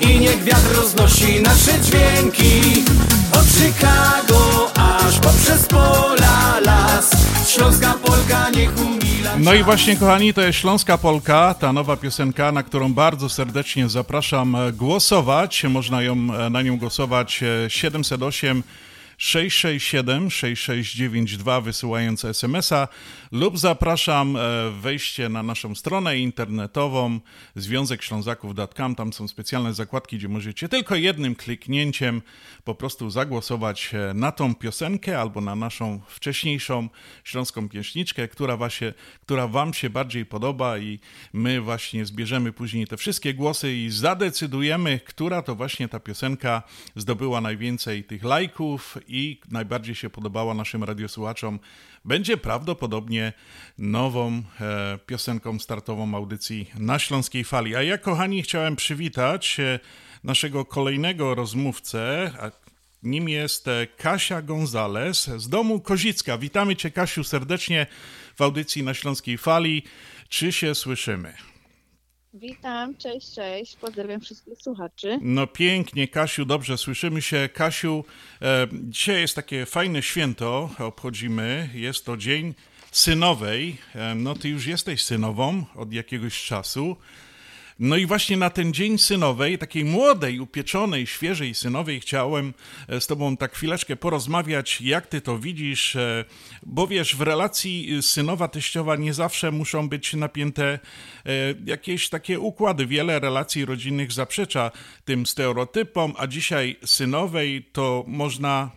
I niech wiatr roznosi nasze dźwięki. Od Chicago aż poprzez pola las. Śląska Polka niech umila No i właśnie, kochani, to jest Śląska Polka, ta nowa piosenka, na którą bardzo serdecznie zapraszam e, głosować. Można ją, e, na nią głosować e, 708 667 6692 wysyłając SMS-a lub zapraszam e, wejście na naszą stronę internetową związekślązaków.com. Tam są specjalne zakładki, gdzie możecie tylko jednym kliknięciem po prostu zagłosować e, na tą piosenkę albo na naszą wcześniejszą śląską pieśniczkę, która, właśnie, która wam się bardziej podoba i my właśnie zbierzemy później te wszystkie głosy i zadecydujemy, która to właśnie ta piosenka zdobyła najwięcej tych lajków i najbardziej się podobała naszym radiosłuchaczom, będzie prawdopodobnie nową e, piosenką startową audycji na Śląskiej Fali. A ja, kochani, chciałem przywitać e, naszego kolejnego rozmówcę. Nim jest e, Kasia Gonzales z domu Kozicka. Witamy Cię, Kasiu, serdecznie w audycji na Śląskiej Fali. Czy się słyszymy? Witam, cześć, cześć. Pozdrawiam wszystkich słuchaczy. No pięknie, Kasiu, dobrze słyszymy się. Kasiu, e, dzisiaj jest takie fajne święto, obchodzimy. Jest to Dzień Synowej. E, no ty już jesteś synową od jakiegoś czasu. No i właśnie na ten dzień synowej, takiej młodej, upieczonej, świeżej synowej, chciałem z Tobą tak chwileczkę porozmawiać, jak Ty to widzisz, bo wiesz, w relacji synowa-teściowa nie zawsze muszą być napięte jakieś takie układy. Wiele relacji rodzinnych zaprzecza tym stereotypom, a dzisiaj synowej to można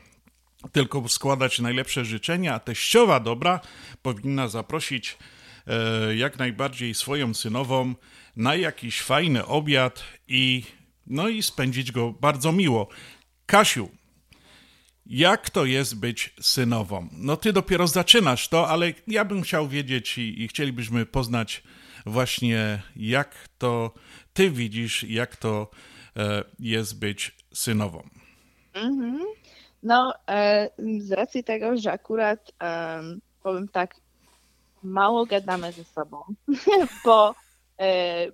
tylko składać najlepsze życzenia. Teściowa dobra powinna zaprosić jak najbardziej swoją synową na jakiś fajny obiad i no i spędzić go bardzo miło. Kasiu, jak to jest być synową? No ty dopiero zaczynasz to, ale ja bym chciał wiedzieć i, i chcielibyśmy poznać właśnie jak to ty widzisz, jak to e, jest być synową. Mhm. No, e, z racji tego, że akurat e, powiem tak, mało gadamy ze sobą, bo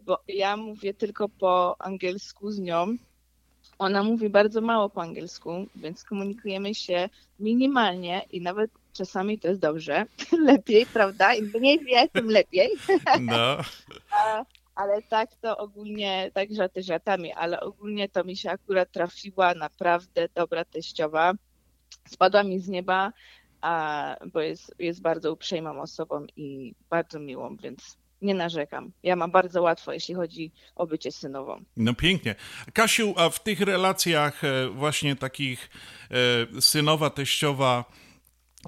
bo ja mówię tylko po angielsku z nią. Ona mówi bardzo mało po angielsku, więc komunikujemy się minimalnie i nawet czasami to jest dobrze. Lepiej, prawda? Im mniej wie, tym lepiej. No. ale tak to ogólnie, tak żarty żartami, ale ogólnie to mi się akurat trafiła naprawdę dobra teściowa. Spadła mi z nieba, a, bo jest, jest bardzo uprzejmą osobą i bardzo miłą, więc nie narzekam. Ja mam bardzo łatwo, jeśli chodzi o bycie synową. No pięknie. Kasiu, a w tych relacjach e, właśnie takich e, synowa, teściowa,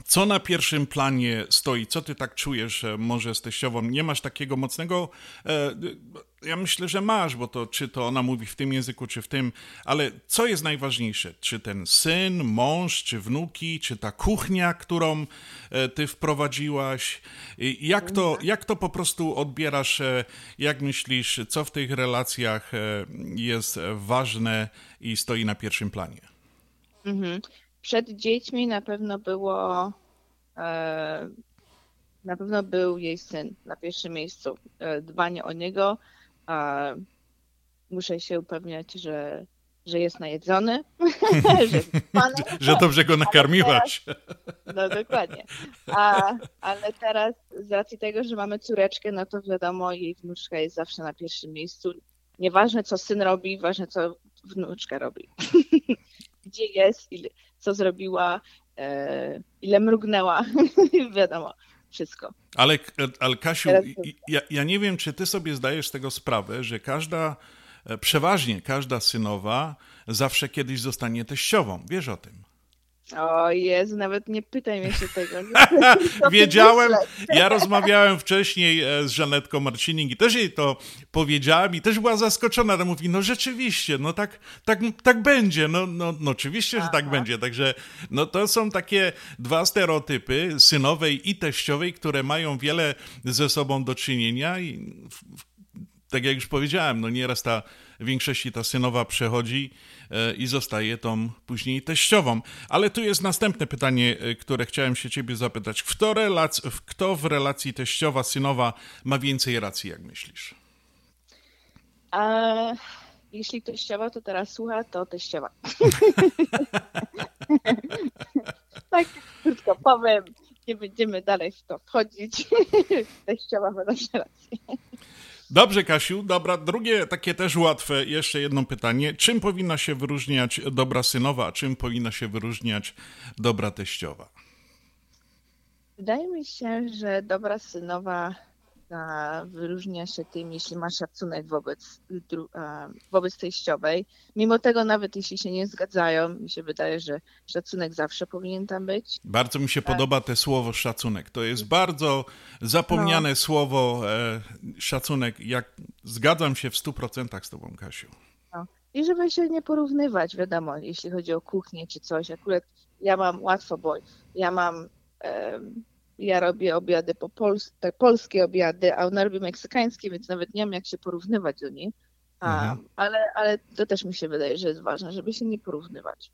co na pierwszym planie stoi? Co ty tak czujesz, może z teściową? Nie masz takiego mocnego. E, ja myślę, że masz, bo to czy to ona mówi w tym języku, czy w tym, ale co jest najważniejsze? Czy ten syn, mąż, czy wnuki, czy ta kuchnia, którą e, ty wprowadziłaś? Jak to, jak to po prostu odbierasz? E, jak myślisz, co w tych relacjach jest ważne i stoi na pierwszym planie? Mhm przed dziećmi na pewno było e, na pewno był jej syn na pierwszym miejscu. E, dbanie o niego. Muszę się upewniać, że, że jest najedzony, że, że dobrze go nakarmiłaś. Teraz, no dokładnie. A, ale teraz z racji tego, że mamy córeczkę, no to wiadomo, jej wnuczka jest zawsze na pierwszym miejscu. Nieważne co syn robi, ważne co wnuczka robi. Gdzie jest, ile, co zrobiła, e, ile mrugnęła, wiadomo, wszystko. Ale, ale Kasiu, ja, ja nie wiem, czy ty sobie zdajesz z tego sprawę, że każda E, przeważnie każda synowa zawsze kiedyś zostanie teściową. Wiesz o tym? O Jezu, nawet nie pytaj mnie się tego. Wiedziałem, ja rozmawiałem wcześniej e, z Żanetką Marcining i też jej to powiedziałem i też była zaskoczona, ale mówi, no rzeczywiście, no tak, tak, tak będzie, no, no, no oczywiście, że tak Aha. będzie, także no to są takie dwa stereotypy, synowej i teściowej, które mają wiele ze sobą do czynienia i tak jak już powiedziałem, no nieraz ta w większości ta synowa przechodzi i zostaje tą później teściową. Ale tu jest następne pytanie, e, które chciałem się ciebie zapytać. Kto, relac- kto w relacji teściowa-synowa ma więcej racji, jak myślisz? A jeśli teściowa to teraz słucha, to teściowa. tak krótko powiem, nie będziemy dalej w to wchodzić. teściowa ma nasze rację. Dobrze, Kasiu. Dobra, drugie takie też łatwe, jeszcze jedno pytanie. Czym powinna się wyróżniać dobra synowa, a czym powinna się wyróżniać dobra teściowa? Wydaje mi się, że dobra synowa wyróżnia się tym, jeśli ma szacunek wobec, wobec teściowej. Mimo tego, nawet jeśli się nie zgadzają, mi się wydaje, że szacunek zawsze powinien tam być. Bardzo mi się podoba te słowo szacunek. To jest bardzo zapomniane no. słowo e, szacunek. Jak zgadzam się w 100% z tobą, Kasiu. No. I żeby się nie porównywać, wiadomo, jeśli chodzi o kuchnię czy coś. Akurat ja mam łatwo, bo ja mam ja robię obiady po pols tak, polskie obiady, a ona robi meksykańskie, więc nawet nie wiem, jak się porównywać do niej. A, mhm. ale, ale to też mi się wydaje, że jest ważne, żeby się nie porównywać.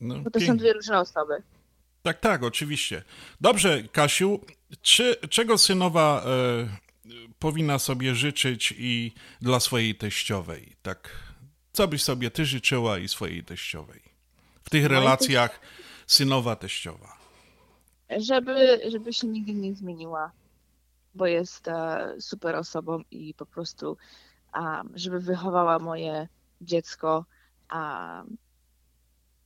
No, bo to są dwie różne osoby. Tak, tak, oczywiście. Dobrze, Kasiu, czy, czego synowa e, powinna sobie życzyć i dla swojej teściowej? Tak, co byś sobie ty życzyła i swojej teściowej? W tych relacjach synowa-teściowa żeby, żeby się nigdy nie zmieniła, bo jest e, super osobą i po prostu, żeby wychowała moje dziecko, a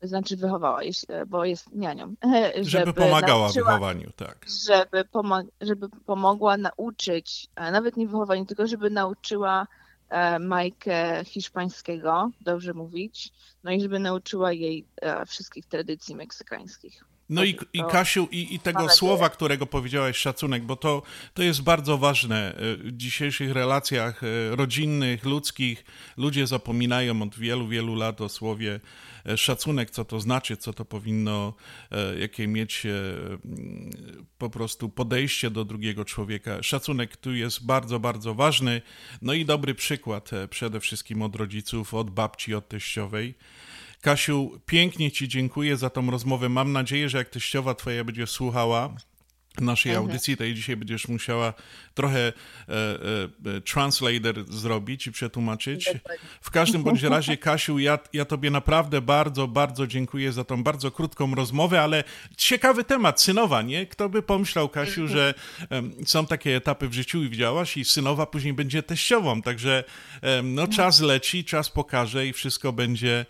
znaczy wychowała, bo jest nianią. Żeby, żeby pomagała w wychowaniu, tak. Żeby, pomog żeby pomogła nauczyć, nawet nie wychowaniu, tylko żeby nauczyła e, Majkę hiszpańskiego, dobrze mówić, no i żeby nauczyła jej e, wszystkich tradycji meksykańskich. No i, i Kasiu, i, i tego słowa, którego powiedziałeś, szacunek, bo to, to jest bardzo ważne. E, w dzisiejszych relacjach e, rodzinnych, ludzkich ludzie zapominają od wielu, wielu lat o słowie e, szacunek, co to znaczy, co to powinno, jakie mieć po prostu podejście do drugiego człowieka. Szacunek tu jest bardzo, bardzo ważny. No i dobry przykład przede wszystkim od rodziców, od babci, od teściowej. Kasiu, pięknie Ci dziękuję za tą rozmowę. Mam nadzieję, że jak teściowa Twoja będzie słuchała, naszej mhm. audycji, to dzisiaj będziesz musiała trochę e, e, e, translator zrobić i przetłumaczyć. W każdym bądź razie, Kasiu, ja, ja Tobie naprawdę bardzo, bardzo dziękuję za tą bardzo krótką rozmowę, ale ciekawy temat, synowa, nie? Kto by pomyślał, Kasiu, że są takie etapy w życiu i widziałaś i synowa później będzie teściową, także no czas leci, czas pokaże i wszystko będzie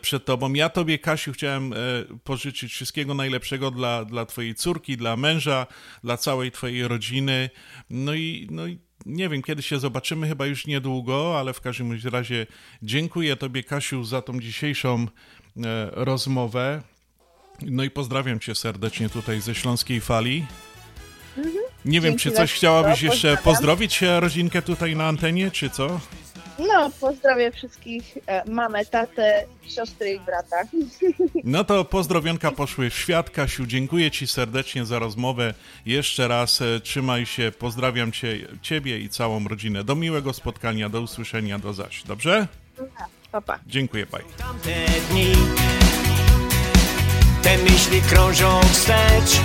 przed Tobą. Ja Tobie, Kasiu, chciałem e, pożyczyć wszystkiego najlepszego dla, dla Twojej córki, dla męża, dla całej Twojej rodziny. No i, no i nie wiem, kiedy się zobaczymy, chyba już niedługo, ale w każdym razie dziękuję Tobie, Kasiu, za tą dzisiejszą e, rozmowę. No i pozdrawiam Cię serdecznie tutaj ze Śląskiej Fali. Mhm. Nie wiem, czy coś chciałabyś jeszcze pozdrowić rodzinkę tutaj na antenie, czy co? No, pozdrawiam wszystkich, e, mamę, tatę, siostry i brata. No to pozdrowionka poszły w świat. Kasiu, dziękuję Ci serdecznie za rozmowę. Jeszcze raz e, trzymaj się, pozdrawiam cię, Ciebie i całą rodzinę. Do miłego spotkania, do usłyszenia, do zaś. Dobrze? Papa. Dziękuję, Pani. Tamte dni, te myśli krążą wstecz,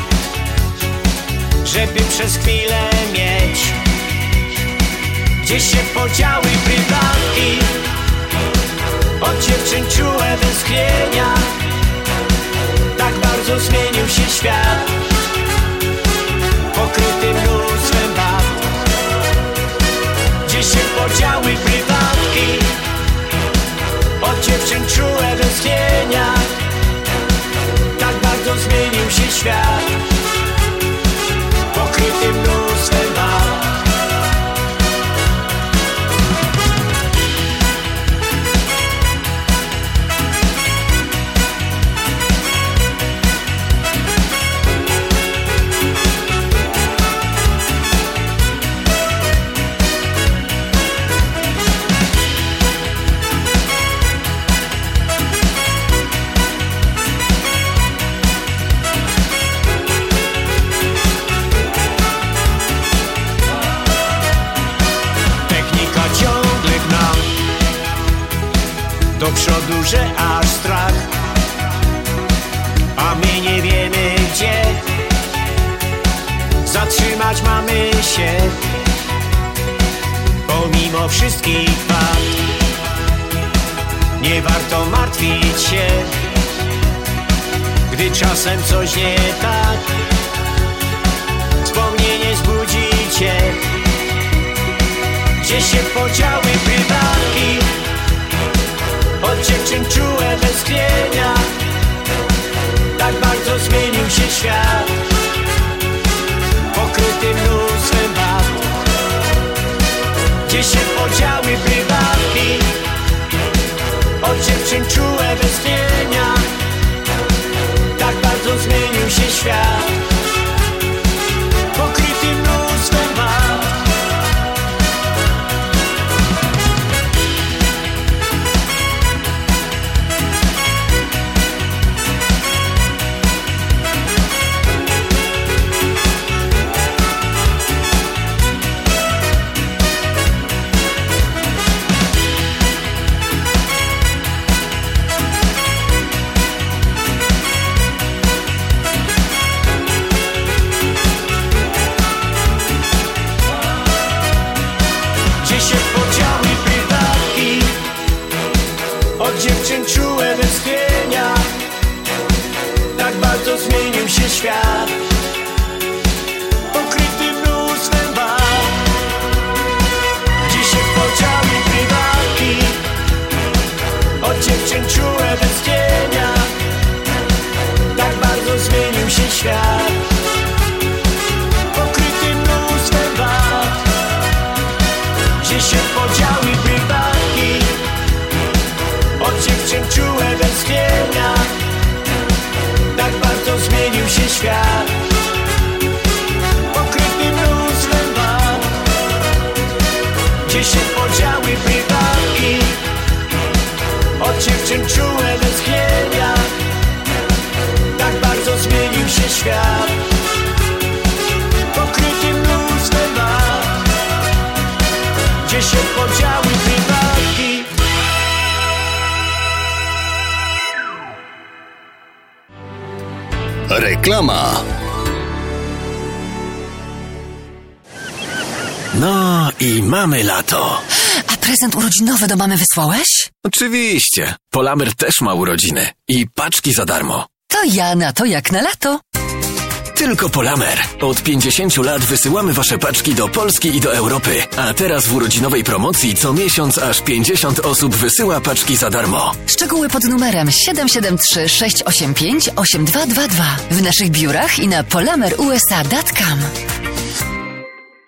żeby przez chwilę mieć gdzie się podziały prywatki, Od dziewczyn czułe westchnienia Tak bardzo zmienił się świat. Pokryty mnóstwem wad Gdzie się podziały prywatki. Od dziewczyn czułe westchnienia Tak bardzo zmienił się świat. Do przodu, że aż strach. A my nie wiemy gdzie Zatrzymać mamy się. Pomimo wszystkich fakt Nie warto martwić się. Gdy czasem coś nie tak Wspomnienie zbudzi cię Gdzie się podziały prywatki Od dziewczyn czułe westchnienia Tak bardzo zmienił się świat. Pokryty mnóstwem wad Gdzie się podziały prywatki. Od dziewczyn czułe westchnienia Tak bardzo zmienił się świat dziewczyn czułe westchnienia Tak bardzo zmienił się świat Pokryty mnóstwem wad gdzie się podziały prywatki Reklama. No i mamy lato. A prezent urodzinowy do mamy wysłałeś? Oczywiście. Polamer też ma urodziny. I paczki za darmo. To ja na to jak na lato. Tylko Polamer. Od 50 lat wysyłamy wasze paczki do Polski i do Europy. A teraz w urodzinowej promocji co miesiąc aż 50 osób wysyła paczki za darmo. Szczegóły pod numerem 773 685 8222 w naszych biurach i na polamerusa.com.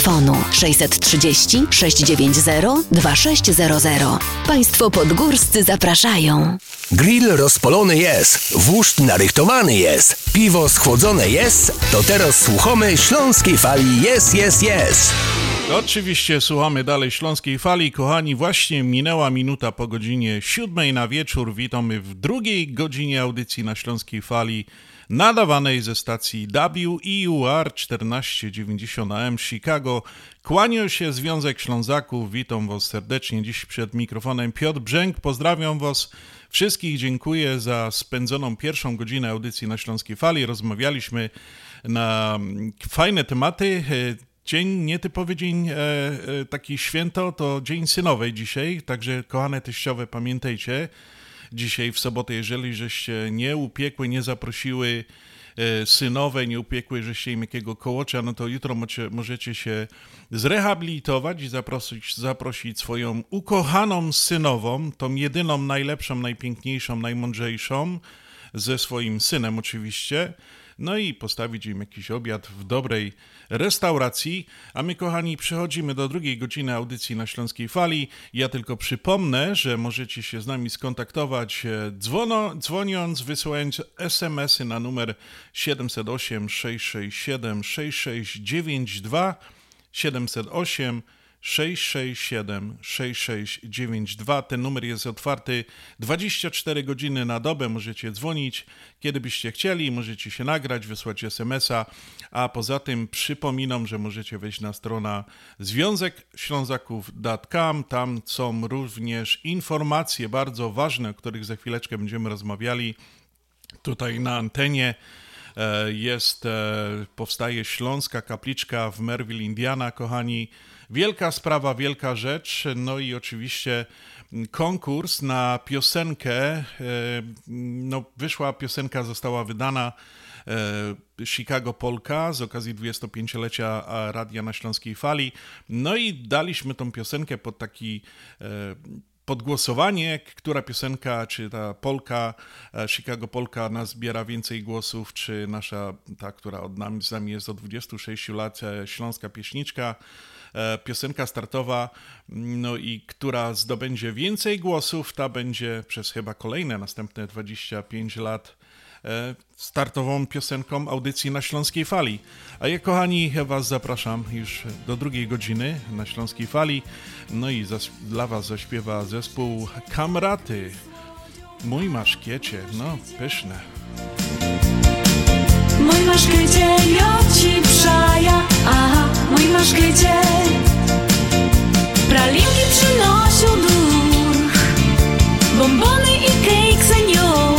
630 690 2600. Państwo podgórscy zapraszają. Grill rozpolony jest, wóżd narychtowany jest, piwo schłodzone jest, to teraz słuchamy śląskiej fali jest, jest, jest. Oczywiście słuchamy dalej Śląskiej Fali. Kochani, właśnie minęła minuta po godzinie siódmej na wieczór. Witamy w drugiej godzinie audycji na Śląskiej Fali nadawanej ze stacji WEUR 1490 AM Chicago. Kłaniał się Związek Ślązaków. Witam Was serdecznie. Dziś przed mikrofonem Piotr Brzęk. Pozdrawiam Was Wszystkich dziękuję za spędzoną pierwszą godzinę audycji na Śląskiej Fali. Rozmawialiśmy na fajne tematy. Dzień nietypowy dzień, e, e, taki święto, to dzień synowej dzisiaj, także kochane teściowe, pamiętajcie, dzisiaj w sobotę, jeżeli żeście nie upiekły, nie zaprosiły e, synowe, nie upiekły żeście im jakiego kołocza, no to jutro możecie, się zrehabilitować i zaprosić, zaprosić swoją ukochaną synową, tą jedyną, najlepszą, najpiękniejszą, najmądrzejszą, ze swoim synem oczywiście, no i postawić im jakiś obiad w dobrej restauracji. A my, kochani, przechodzimy do drugiej godziny audycji na Śląskiej Fali. Ja tylko przypomnę, że możecie się z nami skontaktować e, dzwono, dzwoniąc, wysyłając SMS-y na numer 708 667 6692 708 667 6692. Ten numer jest otwarty 24 godziny na dobę. Możecie dzwonić, kiedy byście chcieli, możecie się nagrać, wysłać SMS-a. A poza tym przypominam, że możecie wejść na stronę związekślązaków.com. Tam są również informacje bardzo ważne, o których za chwileczkę będziemy rozmawiali tutaj na antenie e, jest, e, powstaje Śląska Kapliczka w Merville, Indiana, kochani. Wielka sprawa, wielka rzecz. No i oczywiście konkurs na piosenkę. E, no, wyszła piosenka, została wydana. E, Chicago Polka z okazji 25-lecia Radia na Śląskiej Fali. No i daliśmy tą piosenkę pod taki e, podgłosowanie, która piosenka, czy ta Polka, Chicago Polka nazbiera więcej głosów, czy nasza, ta, która od nami, z nami jest od 26 lat, Śląska Pieśniczka, E, piosenka startowa, no i która zdobędzie więcej głosów, ta będzie przez chyba kolejne następne 25 lat e, startową piosenką audycji na Śląskiej Fali. A ja, kochani, Was zapraszam już do drugiej godziny na Śląskiej Fali. No i dla Was zaśpiewa zespół Kamraty. Mój maszkiecie, no pyszne. Mój maszkiecie, joci przaja, aha, mój maszkiecie Pralinki przynosił dur Bombony i cake senios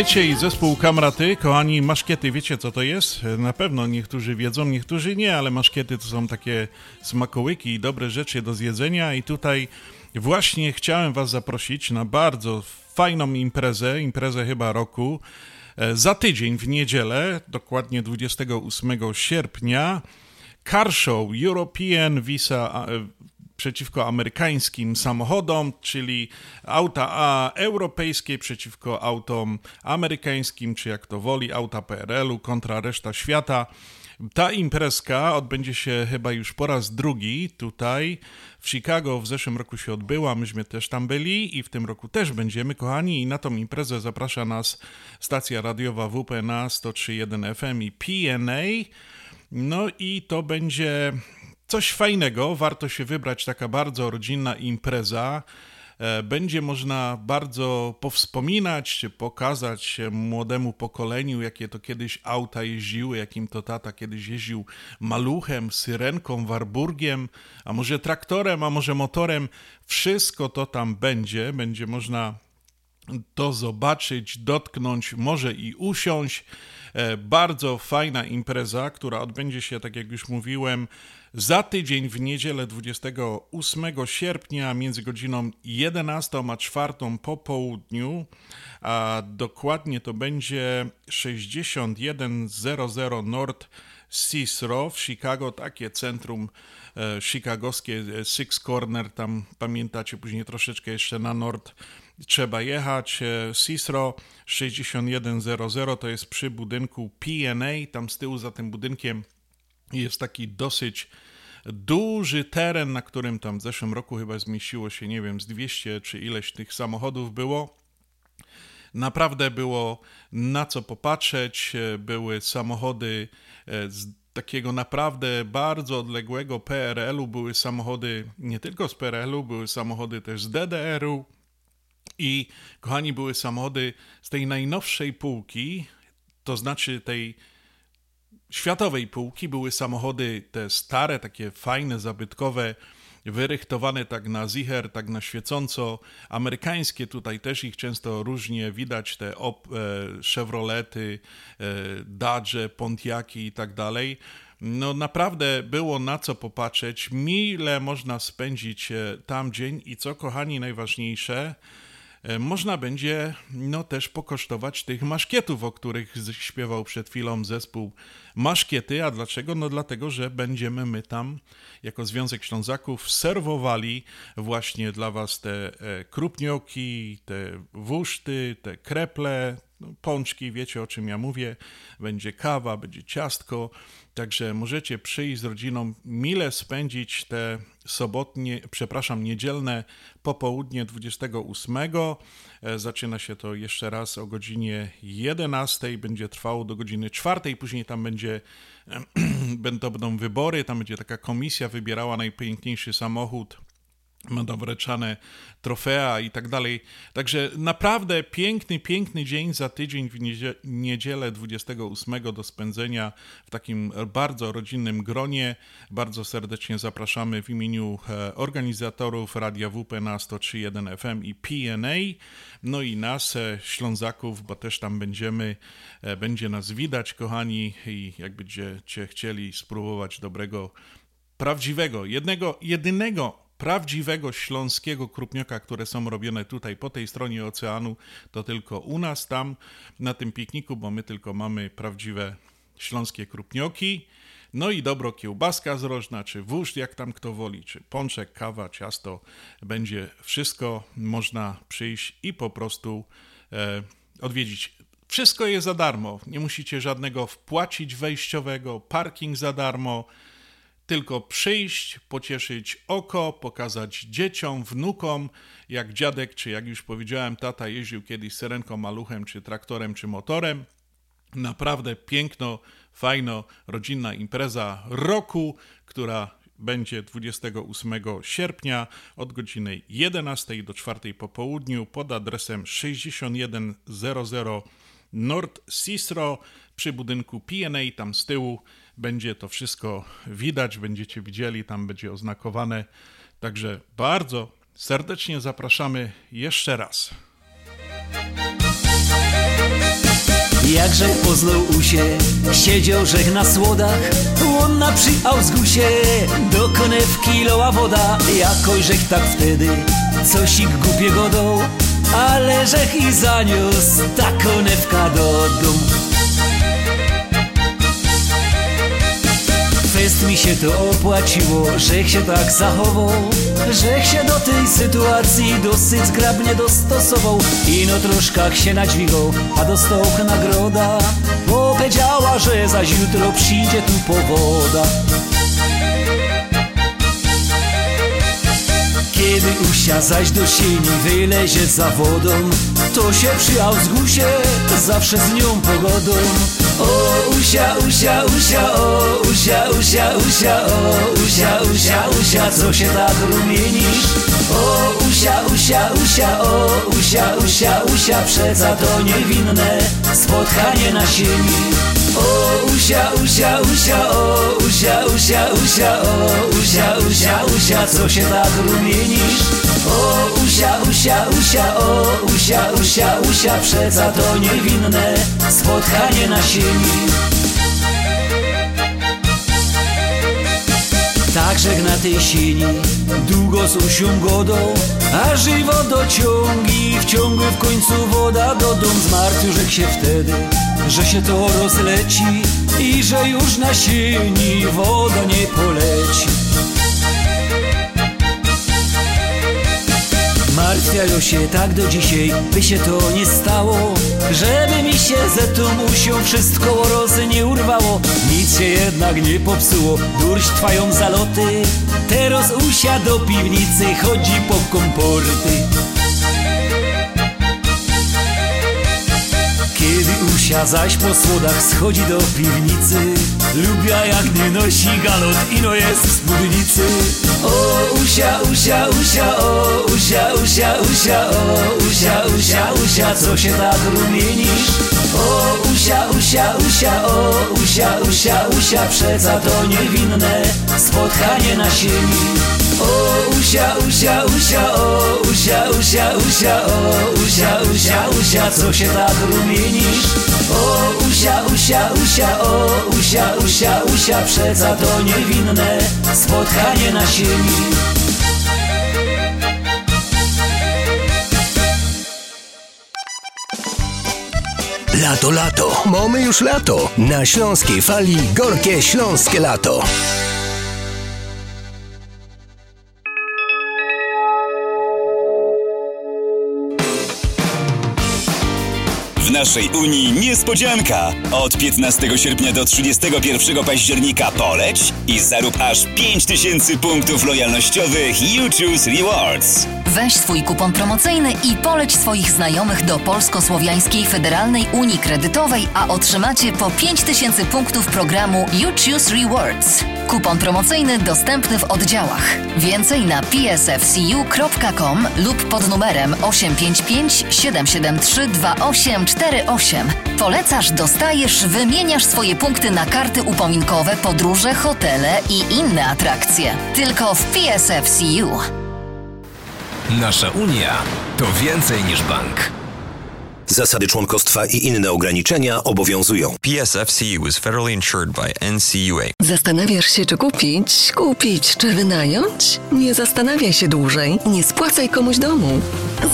Maszkiecie i zespół Kamraty. Kochani, maszkiety, wiecie co to jest? Na pewno niektórzy wiedzą, niektórzy nie, ale maszkiety to są takie smakołyki i dobre rzeczy do zjedzenia i tutaj właśnie chciałem was zaprosić na bardzo fajną imprezę, imprezę chyba roku. E, za tydzień w niedzielę, dokładnie 28 sierpnia, Car Show European Visa przeciwko amerykańskim samochodom, czyli auta A europejskie przeciwko autom amerykańskim, czy jak to woli, auta PRL-u kontra reszta świata. Ta imprezka odbędzie się chyba już po raz drugi tutaj w Chicago. W zeszłym roku się odbyła, myśmy też tam byli i w tym roku też będziemy, kochani. I na tą imprezę zaprasza nas stacja radiowa WP na 103.1 FM i PNA. No i to będzie coś fajnego. Warto się wybrać, taka bardzo rodzinna impreza. E, będzie można bardzo powspominać, pokazać młodemu pokoleniu, jakie to kiedyś auta jeździły, jakim to tata kiedyś jeździł maluchem, syrenką, warburgiem, a może traktorem, a może motorem. Wszystko to tam będzie. Będzie można to zobaczyć, dotknąć, może i usiąść. E, bardzo fajna impreza, która odbędzie się, tak jak już mówiłem, za tydzień w niedzielę 28 sierpnia między godziną 11 a 4 po południu, a dokładnie to będzie 6100 North Cicero w Chicago, takie centrum e, chicagowskie, e, Six Corner, tam pamiętacie później troszeczkę jeszcze na nord trzeba jechać. E, Cicero 6100 to jest przy budynku PNA, tam z tyłu za tym budynkiem jest taki dosyć duży teren, na którym tam w zeszłym roku chyba zmieściło się, nie wiem, z 200 czy ileś tych samochodów było. Naprawdę było na co popatrzeć. Były samochody e, z takiego naprawdę bardzo odległego PRL-u, były samochody nie tylko z PRL-u, były samochody też z DDR-u. I kochani, były samochody z tej najnowszej półki, to znaczy tej światowej półki były samochody te stare, takie fajne, zabytkowe, wyrychtowane tak na zicher, tak na świecąco. Amerykańskie tutaj też ich często różnie widać, te op, e, Chevrolety, e, Dodge, Pontiaki i tak dalej. No naprawdę było na co popatrzeć, mile można spędzić e, tam dzień i co kochani najważniejsze, E, można będzie no, też pokosztować tych maszkietów, o których śpiewał przed chwilą zespół Maszkiety. A dlaczego? No dlatego, że będziemy my tam jako Związek Ślązaków serwowali właśnie dla Was te e, krupnioki, te wuszty, te kreple, no, pączki, wiecie o czym ja mówię. Będzie kawa, będzie ciastko, Także możecie przyjść z rodziną, mile spędzić te sobotnie, przepraszam, niedzielne popołudnie 28. E, zaczyna się to jeszcze raz o godzinie 11, będzie trwało do godziny 4, później tam będzie będą wybory, tam będzie taka komisja wybierała najpiękniejszy samochód będą wręczane trofea i tak dalej. Także naprawdę piękny, piękny dzień za tydzień w niedzielę 28 do spędzenia w takim bardzo rodzinnym gronie. Bardzo serdecznie zapraszamy w imieniu e, organizatorów Radia WP na 103.1 FM i PNA, no i nas, e, Ślązaków, bo też tam będziemy, e, będzie nas widać, kochani, i jak będziecie chcieli spróbować dobrego, prawdziwego, jednego, jedynego prawdziwego śląskiego krupnioka, które są robione tutaj po tej stronie oceanu, to tylko u nas tam na tym pikniku, bo my tylko mamy prawdziwe śląskie krupnioki. No i dobro kiełbaska zrożna, czy wóźd, jak tam kto woli, czy pączek, kawa, ciasto, będzie wszystko można przyjść i po prostu e, odwiedzić. Wszystko jest za darmo, nie musicie żadnego wpłacić wejściowego, parking za darmo, tylko przyjść, pocieszyć oko, pokazać dzieciom, wnukom, jak dziadek, czy jak już powiedziałem, tata jeździł kiedyś serenką, maluchem, czy traktorem, czy motorem. Naprawdę piękno, fajno, rodzinna impreza roku, która będzie 28 sierpnia od godziny 11 do 4 po południu pod adresem 6100 North Cicero przy budynku PNA, tam z tyłu będzie to wszystko widać, będziecie widzieli, tam będzie oznakowane. Także bardzo serdecznie zapraszamy jeszcze raz. Jakże poznał usie, siedział żech na słodach, łonna przy Ausgusie, do konewki loła woda, jakoś żech tak wtedy, coś ich głupiego dał. ale żech i zaniósł ta konewka do domu. Fest mi się to opłaciło, żech się tak zachował, żech się do tej sytuacji dosyć zgrabnie dostosował. Ino troszkach się nadźwigał, a dostał nagroda, powiedziała, że zaś jutro przyjdzie tu powoda. Kiedy usia zaś do sieni wylezie za wodą To się przy Ausgusie zawsze z nią pogodą O usia, usia, usia, o usia, usia, usia, o usia, usia, usia, co się tak rumienisz? O usia, usia, usia, o usia, usia, usia, przeca to niewinne spotkanie na sieni o usia, usia, usia, o usia, usia, usia, o usia, usia, usia, co się tak rumienisz? O usia, usia, usia, o usia, usia, usia, przeca to niewinne spotkanie na sieni. Także na tej sieni długo z usią godą, a żywo dociągi wciągły w końcu woda do dom zmartwił, się wtedy, że się to rozleci i że już na sieni woda nie poleci. Martwiają się tak do dzisiaj, by się to nie stało. Żeby mi się ze tą usią wszystko rozy nie urwało. Nic się jednak nie popsuło, durść trwają zaloty. Teraz usia do piwnicy chodzi po komporty Kiedy usia zaś po słodach schodzi do piwnicy Lubia jak nie nosi galot ino jest w spódnicy O usia, usia, usia, o usia, usia, usia, o usia, usia, usia, co się tak rumienisz? O usia, usia, usia, o usia, usia, usia, przeca to niewinne spotkanie na sieni O usia, usia, usia, o usia, usia, usia, o usia, usia, usia, co się tak rumienisz? O usia, usia, usia, o usia, usia, usia, przeca to niewinne spotkanie na sieni Lato, lato. Mamy już lato. Na śląskiej fali gorkie śląskie lato. Naszej Unii niespodzianka! Od 15 sierpnia do 31 października poleć i zarób aż 5000 punktów lojalnościowych You Choose Rewards. Weź swój kupon promocyjny i poleć swoich znajomych do Polsko-Słowiańskiej Federalnej Unii Kredytowej, a otrzymacie po 5000 punktów programu You Choose Rewards. Kupon promocyjny dostępny w oddziałach. Więcej na psfcu.com lub pod numerem 855 773 2848. Polecasz, dostajesz, wymieniasz swoje punkty na karty upominkowe, podróże, hotele i inne atrakcje. Tylko w PSFCU. Nasza Unia to więcej niż bank. Zasady członkostwa i inne ograniczenia obowiązują. PSFCU is federally insured by NCUA. Zastanawiasz się, czy kupić, kupić, czy wynająć? Nie zastanawiaj się dłużej, nie spłacaj komuś domu.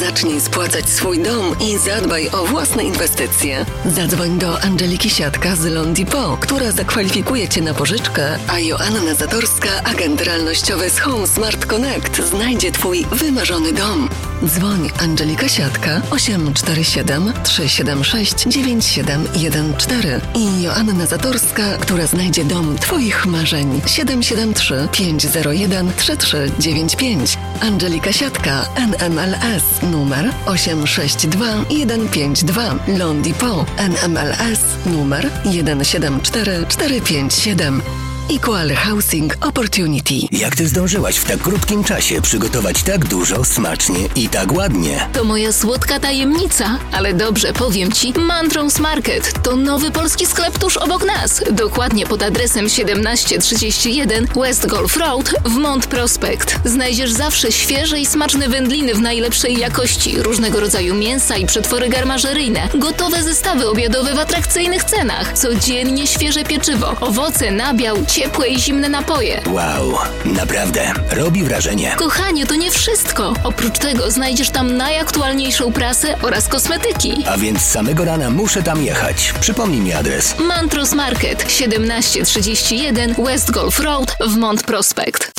Zacznij spłacać swój dom i zadbaj o własne inwestycje. Zadzwoń do Angeliki Siatka z Londipo, która zakwalifikuje Cię na pożyczkę, a Joanna Zatorska, agent realnościowy z Home Smart Connect, znajdzie Twój wymarzony dom. Dzwoń Angelika Siatka 847 376 9714 i Joanna Zatorska, która znajdzie dom Twoich marzeń. 773 501 3395. Angelika Siatka NMLS numer 862 152 Londipo NMLS numer 174 457 Equal Housing Opportunity. Jak ty zdążyłaś w tak krótkim czasie przygotować tak dużo, smacznie i tak ładnie? To moja słodka tajemnica, ale dobrze powiem ci, Mantrons Market to nowy polski sklep tuż obok nas. Dokładnie pod adresem 1731 West Golf Road w Mont Prospect. Znajdziesz zawsze świeże i smaczne wędliny w najlepszej jakości, różnego rodzaju mięsa i przetwory garmażeryjne, gotowe zestawy obiadowe w atrakcyjnych cenach, codziennie świeże pieczywo, owoce, nabiał, ciepłe i zimne napoje. Wow, naprawdę, robi wrażenie. Kochanie, to nie wszystko. Oprócz tego znajdziesz tam najaktualniejszą prasę oraz kosmetyki. A więc samego rana muszę tam jechać. Przypomnij mi adres. Mantros Market 1731 West Golf Road w Mont Prospect.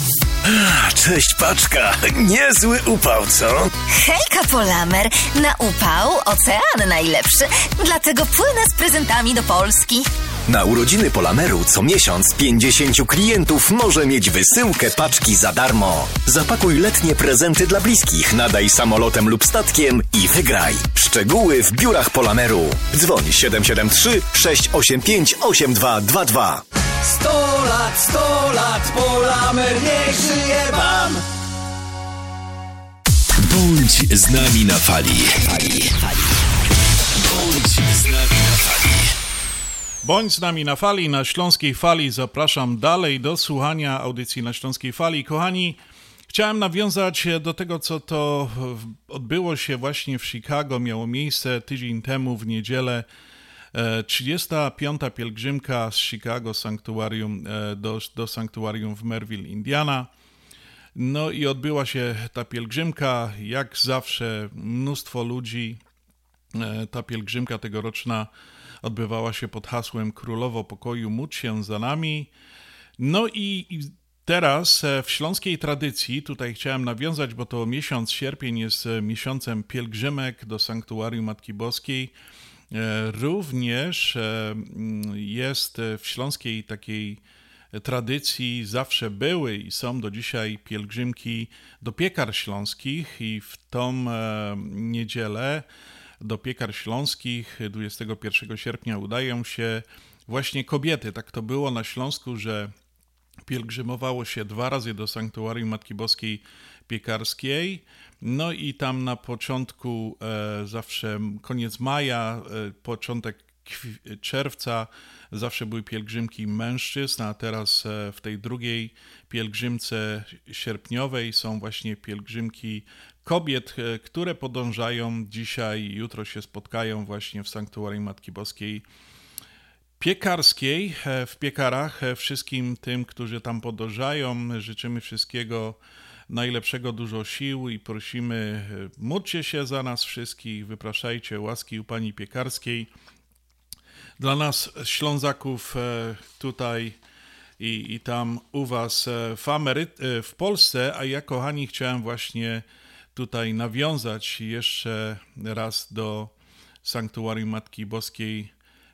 Cześć paczka, niezły upał, co? Hejka Polamer, na upał ocean najlepszy, dlatego płynę z prezentami do Polski. Na urodziny Polameru co miesiąc 50 klientów może mieć wysyłkę paczki za darmo. Zapakuj letnie prezenty dla bliskich, nadaj samolotem lub statkiem i wygraj. Szczegóły w biurach Polameru. Dzwoń 773 685 8222. 100 lat, 100 lat, Polamer niech żyje wam! Bądź z nami na fali. Bądź z nami na fali. Bądź z nami na fali, na Śląskiej Fali. Zapraszam dalej do słuchania audycji na Śląskiej Fali. Kochani, chciałem nawiązać do tego, co to odbyło się właśnie w Chicago. Miało miejsce tydzień temu w niedzielę. 35. pielgrzymka z Chicago sanktuarium do, do sanktuarium w Merville, Indiana. No i odbyła się ta pielgrzymka, jak zawsze mnóstwo ludzi. Ta pielgrzymka tegoroczna odbywała się pod hasłem Królowo Pokoju, módl się za nami. No i teraz w śląskiej tradycji, tutaj chciałem nawiązać, bo to miesiąc sierpień jest miesiącem pielgrzymek do Sanktuarium Matki Boskiej. Również jest w śląskiej takiej tradycji zawsze były i są do dzisiaj pielgrzymki do piekar śląskich i w tą niedzielę do piekar śląskich 21 sierpnia udają się właśnie kobiety. Tak to było na Śląsku, że pielgrzymowało się dwa razy do Sanktuarium Matki Boskiej Piekarskiej. No i tam na początku, e, zawsze koniec maja, e, początek czerwca, zawsze były pielgrzymki mężczyzn, a teraz e, w tej drugiej pielgrzymce sierpniowej są właśnie pielgrzymki kobiet, które podążają dzisiaj, jutro się spotkają właśnie w Sanktuarium Matki Boskiej Piekarskiej. W piekarach wszystkim tym, którzy tam podążają, życzymy wszystkiego najlepszego, dużo sił i prosimy, módlcie się za nas wszystkich, wypraszajcie łaski u Pani Piekarskiej. Dla nas, Ślązaków, tutaj i, i tam u Was w, Amery- w Polsce, a ja, kochani, chciałem właśnie tutaj nawiązać jeszcze raz do Sanktuarium Matki Boskiej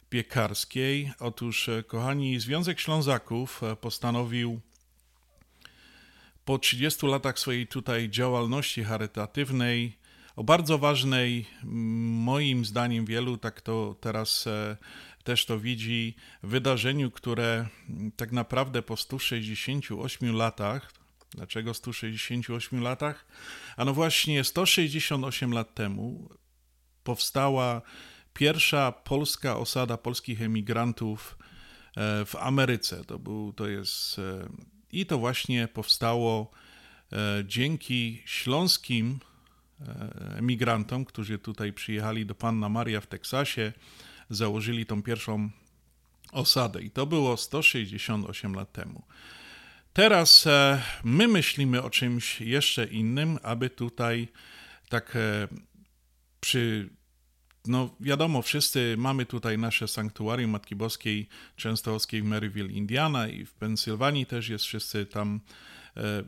Piekarskiej. Otóż, kochani, Związek Ślązaków postanowił po 30 latach swojej tutaj działalności charytatywnej o bardzo ważnej, moim zdaniem wielu tak to teraz też to widzi, wydarzeniu, które tak naprawdę po 168 latach, dlaczego 168 latach? A no właśnie 168 lat temu powstała pierwsza polska osada polskich emigrantów w Ameryce. To, był, to jest i to właśnie powstało dzięki śląskim emigrantom, którzy tutaj przyjechali do Panna Maria w Teksasie, założyli tą pierwszą osadę. I to było 168 lat temu. Teraz my myślimy o czymś jeszcze innym, aby tutaj tak przy. No, wiadomo, wszyscy mamy tutaj nasze sanktuarium Matki Boskiej Częstochowskiej w Maryville, Indiana i w Pensylwanii też jest, wszyscy tam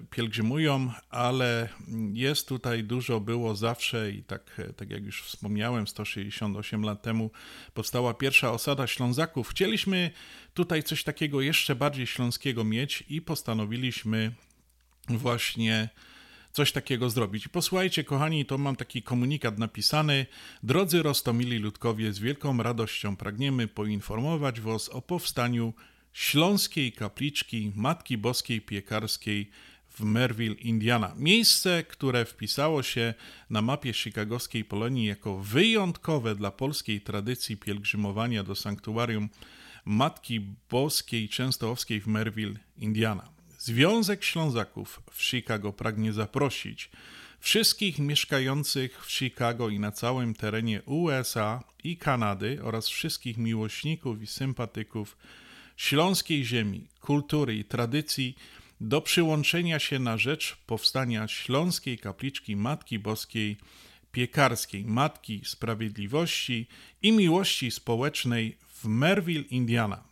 pielgrzymują, ale jest tutaj dużo, było zawsze i tak, tak jak już wspomniałem, 168 lat temu powstała pierwsza osada Ślązaków. Chcieliśmy tutaj coś takiego jeszcze bardziej śląskiego mieć i postanowiliśmy właśnie coś takiego zrobić. Posłuchajcie, kochani, to mam taki komunikat napisany. Drodzy Rostomili Ludkowie, z wielką radością pragniemy poinformować Was o powstaniu Śląskiej Kapliczki Matki Boskiej Piekarskiej w Merville, Indiana. Miejsce, które wpisało się na mapie chicagowskiej Polonii jako wyjątkowe dla polskiej tradycji pielgrzymowania do sanktuarium Matki Boskiej Częstochowskiej w Merville, Indiana. Związek Ślązaków w Chicago pragnie zaprosić wszystkich mieszkających w Chicago i na całym terenie USA i Kanady oraz wszystkich miłośników i sympatyków śląskiej ziemi, kultury i tradycji do przyłączenia się na rzecz powstania Śląskiej Kapliczki Matki Boskiej Piekarskiej, Matki Sprawiedliwości i Miłości Społecznej w Merville, Indiana,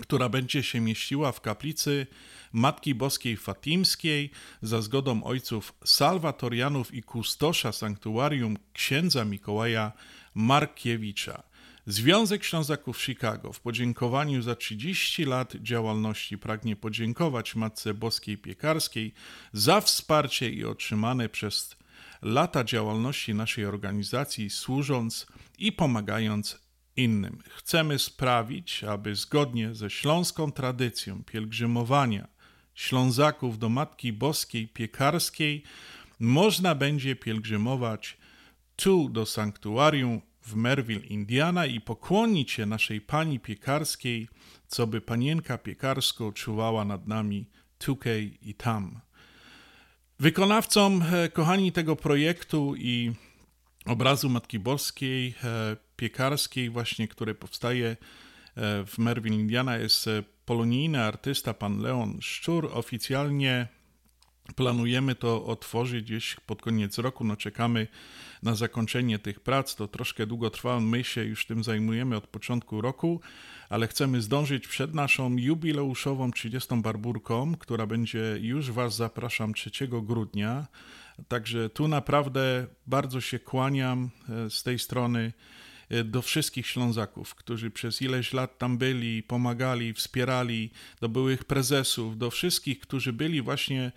która będzie się mieściła w kaplicy Matki Boskiej Fatimskiej za zgodą ojców salwatorianów i kustosza sanktuarium księdza Mikołaja Markiewicza. Związek Ślązaków Chicago w podziękowaniu za 30 lat działalności pragnie podziękować Matce Boskiej Piekarskiej za wsparcie i otrzymane przez lata działalności naszej organizacji, służąc i pomagając innym. Chcemy sprawić, aby zgodnie ze śląską tradycją pielgrzymowania Ślązaków do Matki Boskiej Piekarskiej można będzie pielgrzymować tu do sanktuarium w Merville, Indiana i pokłonić się naszej Pani Piekarskiej, co by Panienka Piekarsko czuwała nad nami tukej i tam. Wykonawcą, e, kochani, tego projektu i obrazu Matki Boskiej e, Piekarskiej, właśnie, który powstaje e, w Merville, Indiana, jest polonijny artysta pan Leon Szczur. Oficjalnie planujemy to otworzyć gdzieś pod koniec roku. No czekamy na zakończenie tych prac. To troszkę długo trwa. My się już tym zajmujemy od początku roku, ale chcemy zdążyć przed naszą jubileuszową 30. barburką, która będzie już Was zapraszam 3 grudnia. Także tu naprawdę bardzo się kłaniam e, z tej strony e, do wszystkich Ślązaków, którzy przez ileś lat tam byli, pomagali, wspierali, do byłych prezesów, do wszystkich, którzy byli właśnie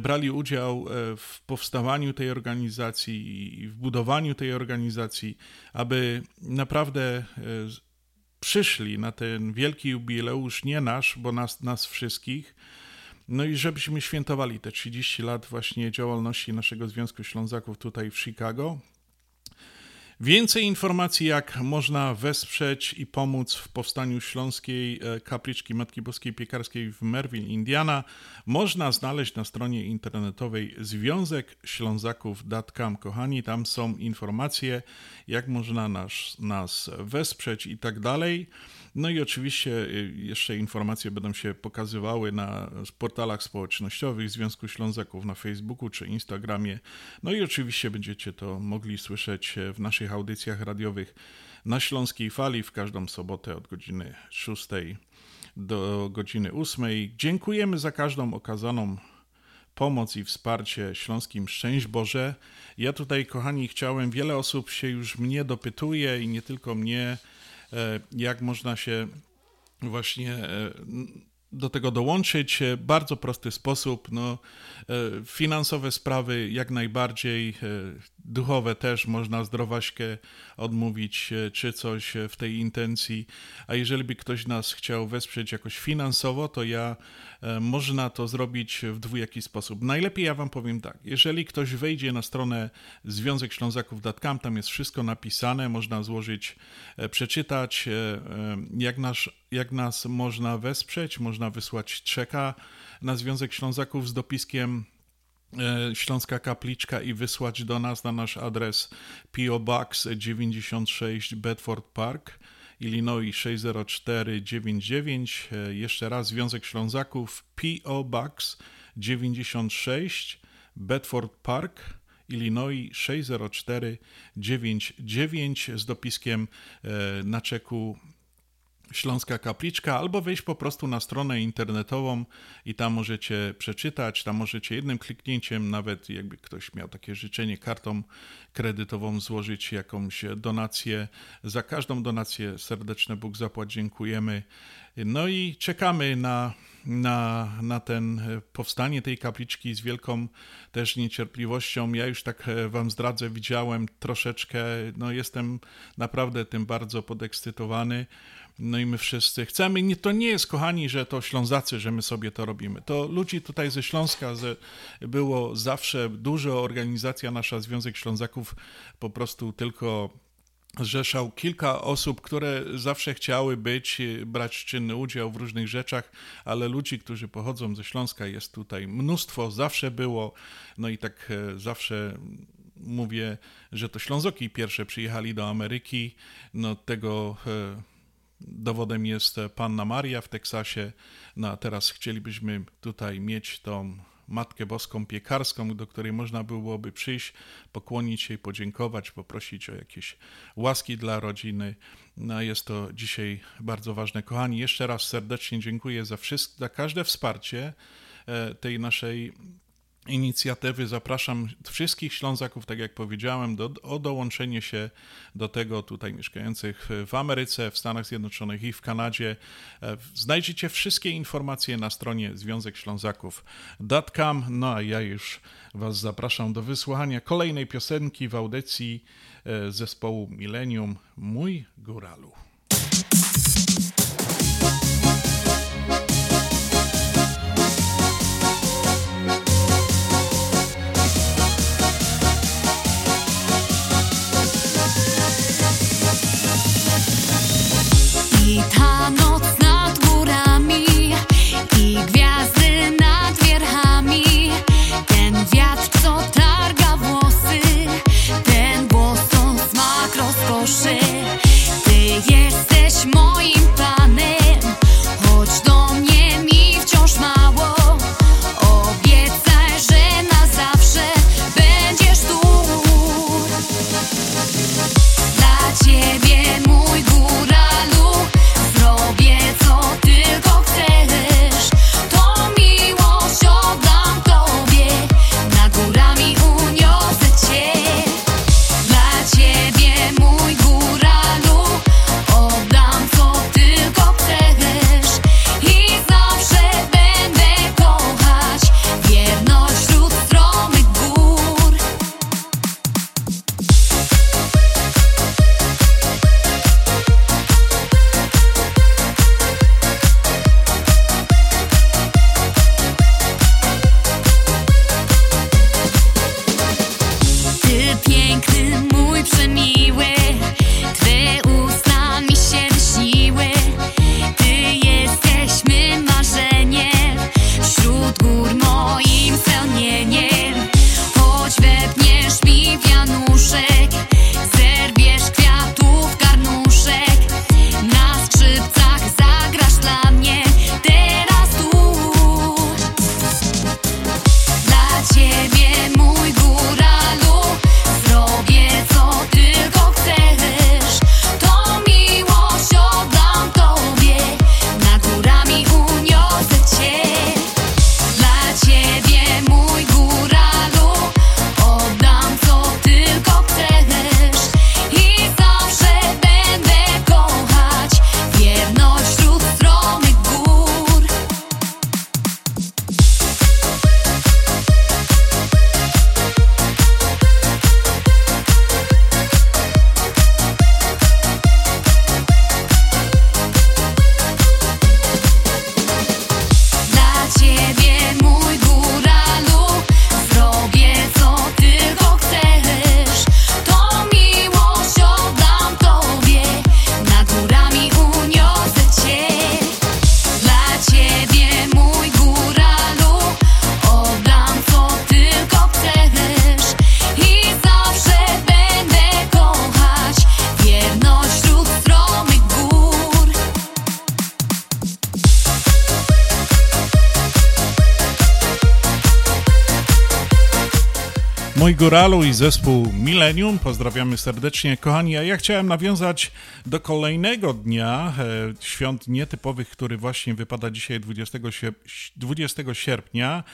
brali udział e, w powstawaniu tej organizacji i w budowaniu tej organizacji, aby naprawdę e, przyszli na ten wielki jubileusz, nie nasz, bo nas, nas wszystkich, no i żebyśmy świętowali te 30 lat właśnie działalności naszego Związku Ślązaków tutaj w Chicago. Więcej informacji, jak można wesprzeć i pomóc w powstaniu Śląskiej e, Kapliczki Matki Boskiej Piekarskiej w Merville, Indiana, można znaleźć na stronie internetowej Związek Ślązaków.com. Kochani, tam są informacje, jak można nas, nas wesprzeć i tak dalej. No i oczywiście y, jeszcze informacje będą się pokazywały na portalach społecznościowych Związku Ślązaków na Facebooku czy Instagramie. No i oczywiście będziecie to mogli słyszeć w naszych audycjach radiowych na Śląskiej Fali w każdą sobotę od godziny 6 do godziny 8. Dziękujemy za każdą okazaną pomoc i wsparcie śląskim Szczęść Boże. Ja tutaj, kochani, chciałem, wiele osób się już mnie dopytuje i nie tylko mnie, E, jak można się właśnie e, do tego dołączyć. Bardzo prosty sposób. No, e, finansowe sprawy jak najbardziej, duchowe też można zdrowaśkę odmówić, czy coś w tej intencji. A jeżeli by ktoś nas chciał wesprzeć jakoś finansowo, to ja E, można to zrobić w dwójaki sposób. Najlepiej ja Wam powiem tak, jeżeli ktoś wejdzie na stronę Związek Ślązaków.com, tam jest wszystko napisane, można złożyć, e, przeczytać, e, jak, nasz, jak nas można wesprzeć, można wysłać czeka na Związek Ślązaków z dopiskiem Śląska Kapliczka i wysłać do nas na nasz adres PO Box 96 Bedford Park. Illinois 60499. E, jeszcze raz Związek Ślązaków P.O. Box 96 Bedford Park. Illinois 60499 z dopiskiem e, na czeku Śląska Kapliczka, albo wejść po prostu na stronę internetową i tam możecie przeczytać, tam możecie jednym kliknięciem, nawet jakby ktoś miał takie życzenie, kartą kredytową złożyć jakąś donację. Za każdą donację serdeczne Bóg zapłać, dziękujemy. No i czekamy na, na, na ten powstanie tej kapliczki z wielką też niecierpliwością. Ja już tak wam zdradzę, widziałem troszeczkę, no jestem naprawdę tym bardzo podekscytowany. No i my wszyscy chcemy. Nie, to nie jest, kochani, że to Ślązacy, że my sobie to robimy. To ludzi tutaj ze Śląska że było zawsze dużo organizacja nasza, Związek Ślązaków, po prostu tylko zrzeszał kilka osób, które zawsze chciały być, brać czynny udział w różnych rzeczach, ale ludzi, którzy pochodzą ze Śląska jest tutaj mnóstwo, zawsze było, no i tak e, zawsze mówię, że to Ślązoki pierwsze przyjechali do Ameryki, no tego e, dowodem jest Panna Maria w Teksasie. No a teraz chcielibyśmy tutaj mieć tą Matkę Boską Piekarską, do której można byłoby przyjść, pokłonić się i podziękować, poprosić o jakieś łaski dla rodziny. No, jest to dzisiaj bardzo ważne. Kochani, jeszcze raz serdecznie dziękuję za, wszystko, za każde wsparcie e, tej naszej inicjatywy. Zapraszam wszystkich Ślązaków, tak jak powiedziałem, do, o dołączenie się do tego tutaj mieszkających w Ameryce, w Stanach Zjednoczonych i w Kanadzie. E, znajdziecie wszystkie informacje na stronie Związek Ślązaków.com. No a ja już Was zapraszam do wysłuchania kolejnej piosenki w audycji e, zespołu Millennium Mój Góralu. Góralu i zespół Millennium. Pozdrawiamy serdecznie, kochani. A ja chciałem nawiązać do kolejnego dnia e, świąt nietypowych, który właśnie wypada dzisiaj 20, 20 sierpnia.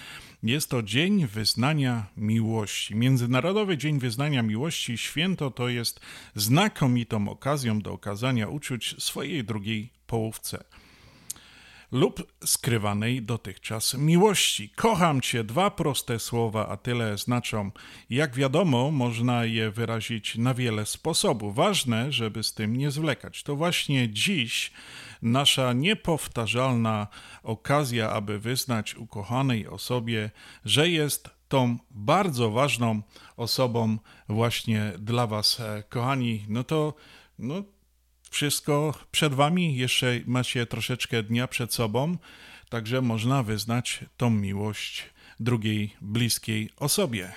Jest to Dzień Wyznania Miłości. Międzynarodowy Dzień Wyznania Miłości. Święto to jest znakomitą okazją do okazania uczuć swojej drugiej połówce lub skrywanej dotychczas miłości. Kocham Cię, dwa proste słowa, a tyle znaczą. Jak wiadomo, można je wyrazić na wiele sposobów. Ważne, żeby z tym nie zwlekać. To właśnie dziś nasza niepowtarzalna okazja, aby wyznać ukochanej osobie, że jest tą bardzo ważną osobą właśnie dla Was, e, kochani. No to no, wszystko przed Wami, jeszcze macie troszeczkę dnia przed sobą, także można wyznać tą miłość drugiej bliskiej osobie.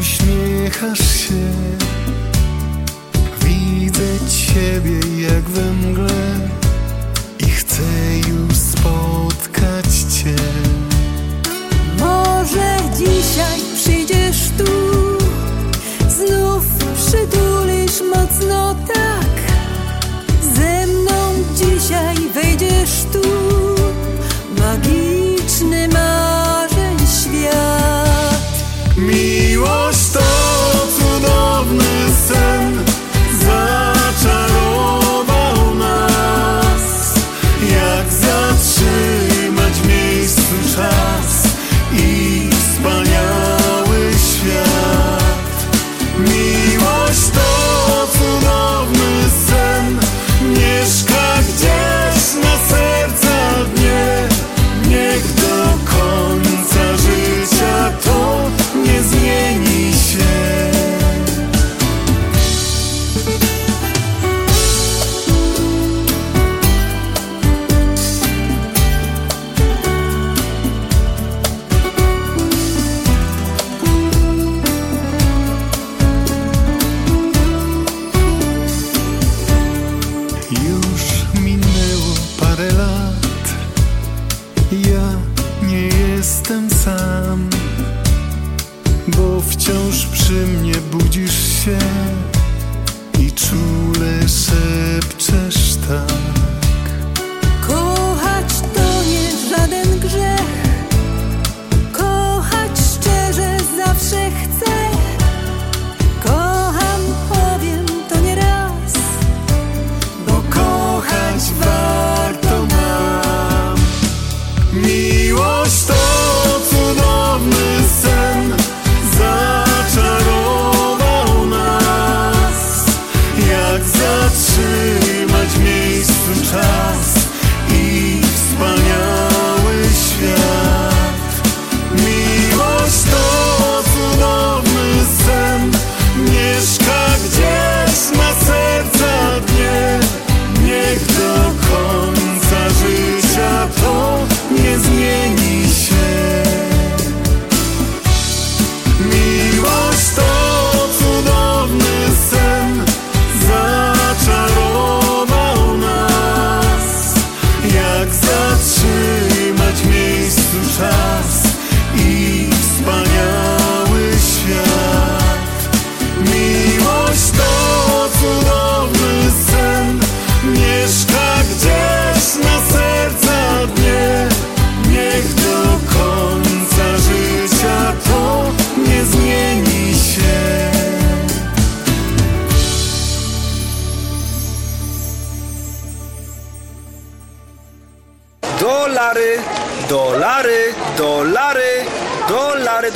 Uśmiechasz się? Widzę ciebie jak we mgle I chcę już spotkać cię. Może dzisiaj przyjdziesz tu? Znów przytulisz mocno tak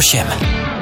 8.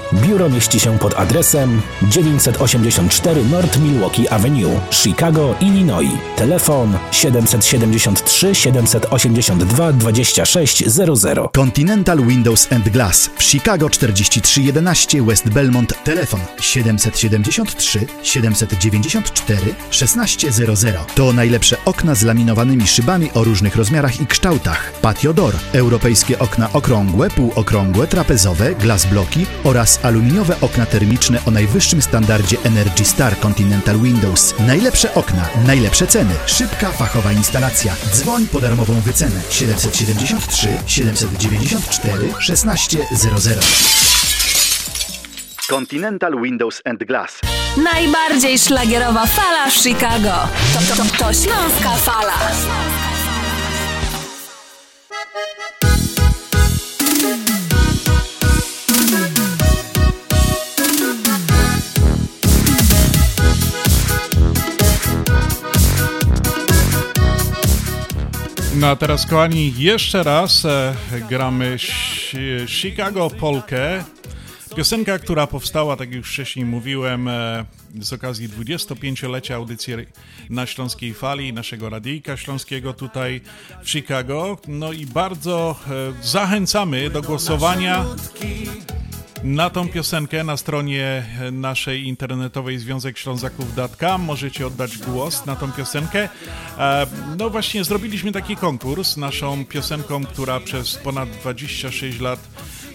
Biuro mieści się pod adresem 984 North Milwaukee Avenue, Chicago, Illinois. Telefon 773 782 2600. Continental Windows and Glass w Chicago 4311 West Belmont. Telefon 773 794 1600. To najlepsze okna z laminowanymi szybami o różnych rozmiarach i kształtach. Patio Door, europejskie okna okrągłe, półokrągłe, trapezowe, glass bloki oraz Windows. Aluminiowe okna termiczne o najwyższym standardzie Energy Star Continental Windows. Najlepsze okna, najlepsze ceny. Szybka, fachowa instalacja. Dzwoń po darmową wycenę 773 794 1600. Continental Windows and Glass. Najbardziej szlagierowa fala w Chicago. To, to, to, to Śląska Fala. No a teraz, kochani, jeszcze raz e, gramy Chicago Polkę. Piosenka, która powstała, tak jak już wcześniej mówiłem, e, z okazji 25-lecia audycji na Śląskiej Fali, naszego radyjka śląskiego tutaj w Chicago. No i bardzo e, zachęcamy do głosowania na tą piosenkę na stronie naszej internetowej Związek Ślązaków.com możecie oddać głos na tą piosenkę. E, no właśnie zrobiliśmy taki konkurs naszą piosenką, która przez ponad 26 lat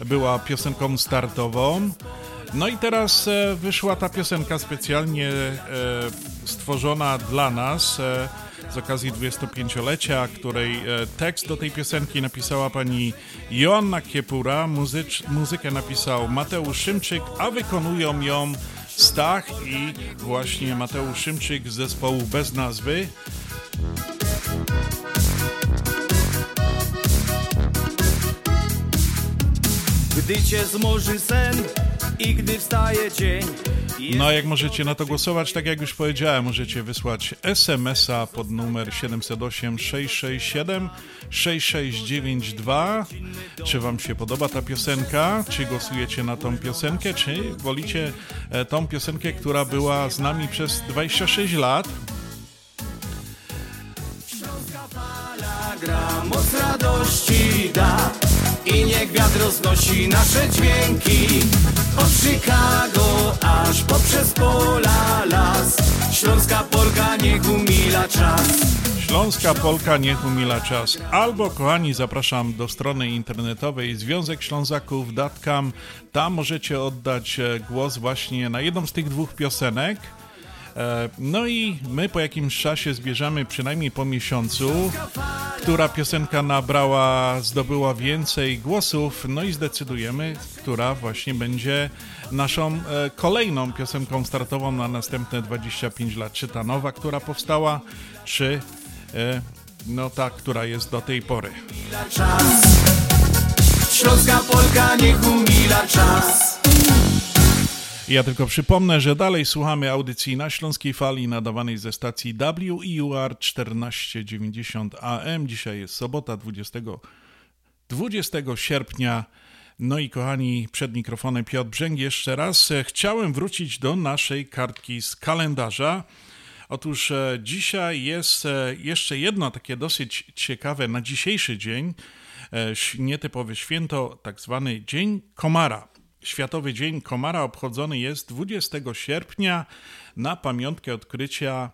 była piosenką startową. No i teraz e, wyszła ta piosenka specjalnie e, stworzona dla nas z okazji 25-lecia, której tekst do tej piosenki napisała pani Joanna Kiepura, muzycz, muzykę napisał Mateusz Szymczyk, a wykonują ją Stach i właśnie Mateusz Szymczyk z zespołu bez nazwy. Gdy cię zmoży sen i gdy wstaje dzień no, jak możecie na to głosować, tak jak już powiedziałem, możecie wysłać SMS-a pod numer 708 667 6692. Czy Wam się podoba ta piosenka? Czy głosujecie na tą piosenkę? Czy wolicie e, tą piosenkę, która była z nami przez 26 lat? gra moc radości da i niech wiatr roznosi nasze dźwięki od Chicago aż poprzez pola las Śląska Polka niech umila czas Śląska Polka niech umila czas. Albo, kochani, zapraszam do strony internetowej Związek Ślązaków.com. Tam możecie oddać e, głos właśnie na jedną z tych dwóch piosenek. E, no i my po jakimś czasie zbierzemy przynajmniej po miesiącu, która piosenka nabrała, zdobyła więcej głosów, no i zdecydujemy, która właśnie będzie naszą e, kolejną piosenką startową na następne 25 lat. Czy ta nowa, która powstała, czy e, no ta, która jest do tej pory. Śląska Polka niech umila czas. Ja tylko przypomnę, że dalej słuchamy audycji na Śląskiej Fali nadawanej ze stacji WEUR 1490 AM. Dzisiaj jest sobota 20, 20 sierpnia. No i kochani, przed mikrofonem Piotr Brzęg jeszcze raz. Chciałem wrócić do naszej kartki z kalendarza. Otóż e, dzisiaj jest e, jeszcze jedno takie dosyć ciekawe na dzisiejszy dzień, e, nietypowe święto, tak zwany Dzień Komara. Światowy Dzień Komara obchodzony jest 20 sierpnia na pamiątkę odkrycia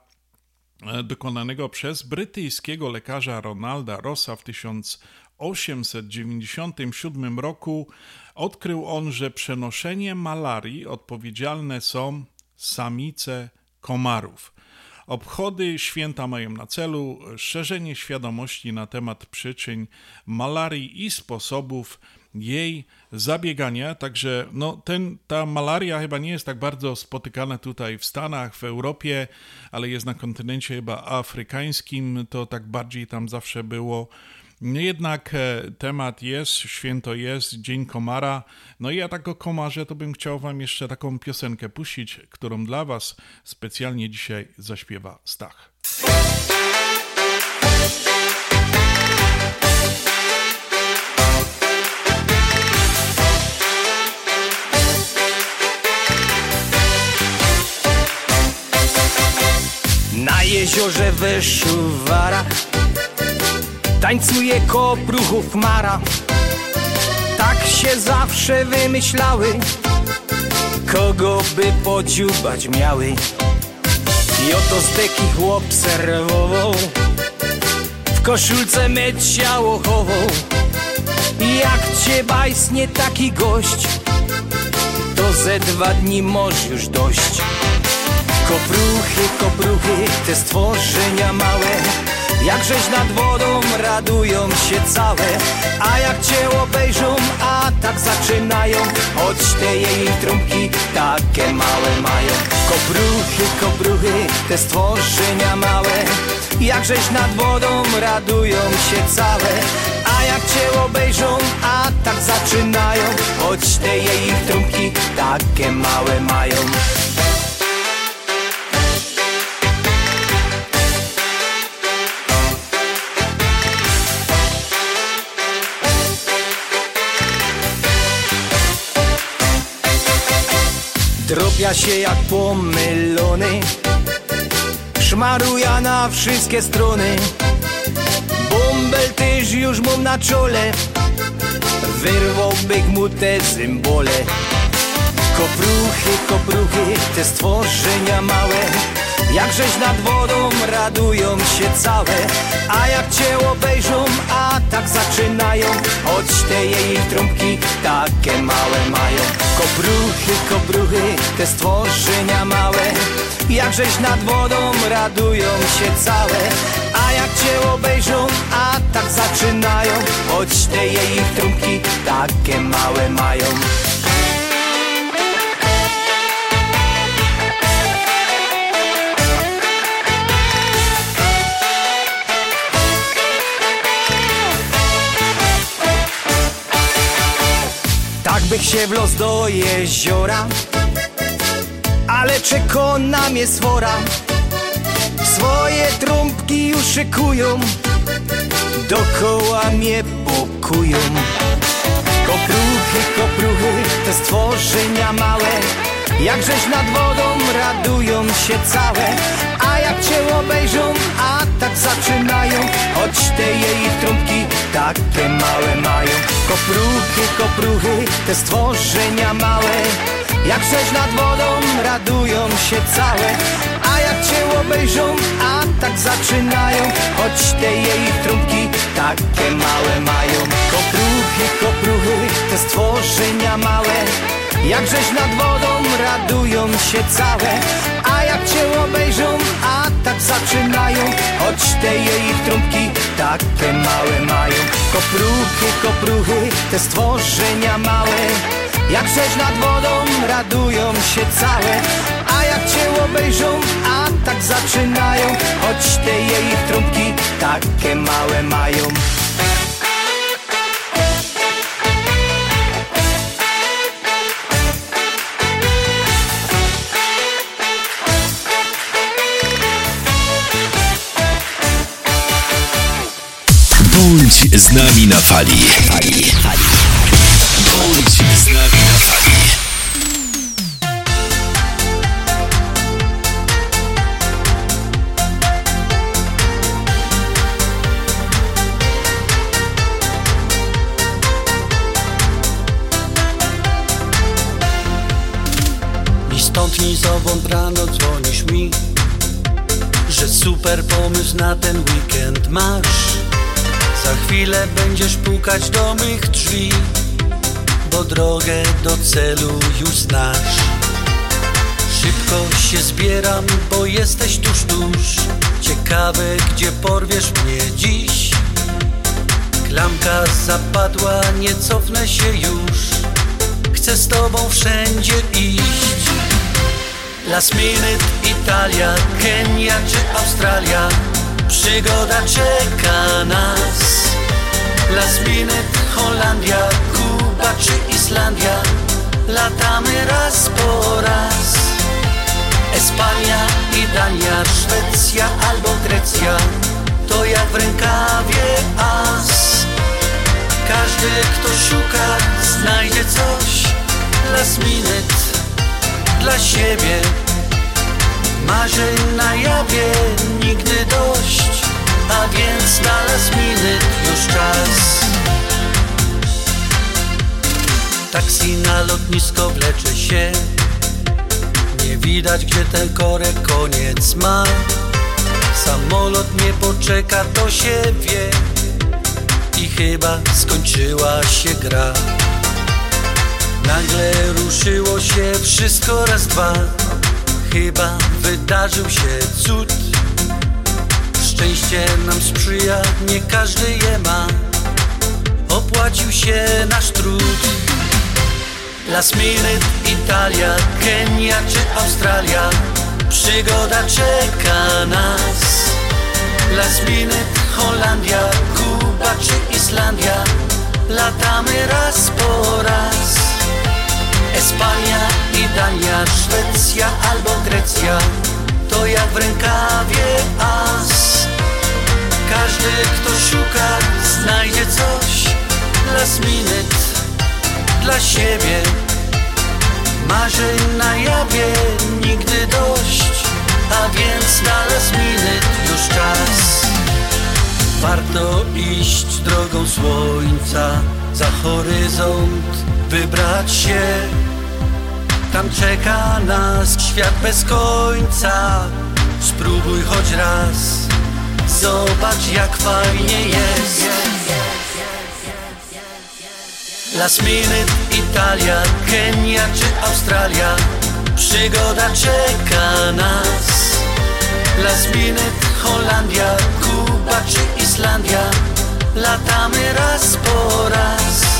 e, dokonanego przez brytyjskiego lekarza Ronalda Rossa w 1897 roku. Odkrył on, że przenoszenie malarii odpowiedzialne są samice komarów. Obchody święta mają na celu szerzenie świadomości na temat przyczyn malarii i sposobów jej zabiegania, także no, ten, ta malaria chyba nie jest tak bardzo spotykana tutaj w Stanach, w Europie, ale jest na kontynencie chyba afrykańskim, to tak bardziej tam zawsze było. No jednak e, temat jest, święto jest, Dzień Komara. No i ja tak o komarze to bym chciał wam jeszcze taką piosenkę puścić, którą dla was specjalnie dzisiaj zaśpiewa Stach. Na jeziorze Wyszuwara Tańcuje kopruchów mara. Tak się zawsze wymyślały Kogo by podziubać miały. I oto zdeki chłop serwował W koszulce mieć ciało chował. Jak cię bajsnie taki gość to ze dwa dni może już dość Kopruchy, kopruchy, te stworzenia małe. Jakżeś nad wodą radują się całe. A jak cię obejrzą, a tak zaczynają. Choć te jej trąbki takie małe mają. Kopruchy, kopruchy, te stworzenia małe. Jakżeś nad wodą radują się całe. A jak cię obejrzą, a tak zaczynają. Choć te jej trąbki takie małe mają Tropia się jak pomylony Szmaruja na wszystkie strony. Bąbel też już mam na czole Wyrwałbym mu te symbole. Kopruchy, kopruchy, te stworzenia małe Jakżeś nad wodą radują się całe A jak cię obejrzą, a tak zaczynają Choć te jej trąbki takie małe mają. Kopruchy, kopruchy, te stworzenia małe Jakżeś nad wodą radują się całe A jak cię obejrzą, a tak zaczynają Choć te jej trąbki takie małe mają Tak bych się wlazł do jeziora Ale czeko na mnie swora. Swoje trąbki już szykują Dokoła mnie pokują Kopruchy, kopruchy, te stworzenia małe Jakżeś nad wodą radują się całe A jak cię obejrzą, a tak zaczynają. Choć te jej trąbki takie małe mają. Kopruchy, kopruchy, te stworzenia małe. Jakżeś nad wodą radują się całe A jak cię obejrzą, a tak zaczynają. Choć te jej trąbki takie małe mają. Kopruchy, kopruchy, te stworzenia małe Jakżeś nad wodą radują się całe A jak cię obejrzą, a tak zaczynają. Choć te jej trąbki takie małe mają. Kopruchy, kopruchy, te stworzenia małe. Jakżeś nad wodą radują się całe A jak cię obejrzą, a tak zaczynają. Choć te jej trąbki takie małe mają Bądź z nami na fali. Bądź z nami na fali. Stąd, ni zowąd rano dzwonisz mi Że super pomysł na ten weekend masz Za chwilę będziesz pukać do mych drzwi Bo drogę do celu już znasz. Szybko się zbieram, bo jesteś tuż, tuż. Ciekawe, gdzie porwiesz mnie dziś. Klamka zapadła, nie cofnę się już. Chcę z tobą wszędzie iść. Last minute Italia, Kenia czy Australia Przygoda czeka nas. Last Holandia, Kuba czy Islandia Latamy raz po raz. Espania i Dania, Szwecja albo Grecja To jak w rękawie as. Każdy kto szuka znajdzie coś. Last dla siebie Marzeń na jawie nigdy dość A więc na last minute już czas. Taksi na lotnisko wlecze się. Nie widać gdzie ten korek koniec ma. Samolot nie poczeka to się wie. I chyba skończyła się gra. Nagle ruszyło się wszystko raz dwa Chyba wydarzył się cud. Szczęście nam sprzyja, nie każdy je ma. Opłacił się nasz trud. Last minute Italia, Kenia czy Australia. Przygoda czeka nas. Last minute Holandia, Kuba czy Islandia. Latamy raz po raz Espania i Dania, Szwecja albo Grecja. To jak w rękawie as. Każdy kto szuka znajdzie coś. Last minute dla siebie. Marzeń na jawie nigdy dość. A więc na last minute już czas. Warto iść drogą słońca. Za horyzont wybrać się Tam czeka nas świat bez końca. Spróbuj choć raz. Zobacz jak fajnie jest. Last minute Italia, Kenia czy Australia. Przygoda czeka nas. Last minute Holandia, Kuba czy Islandia. Latamy raz po raz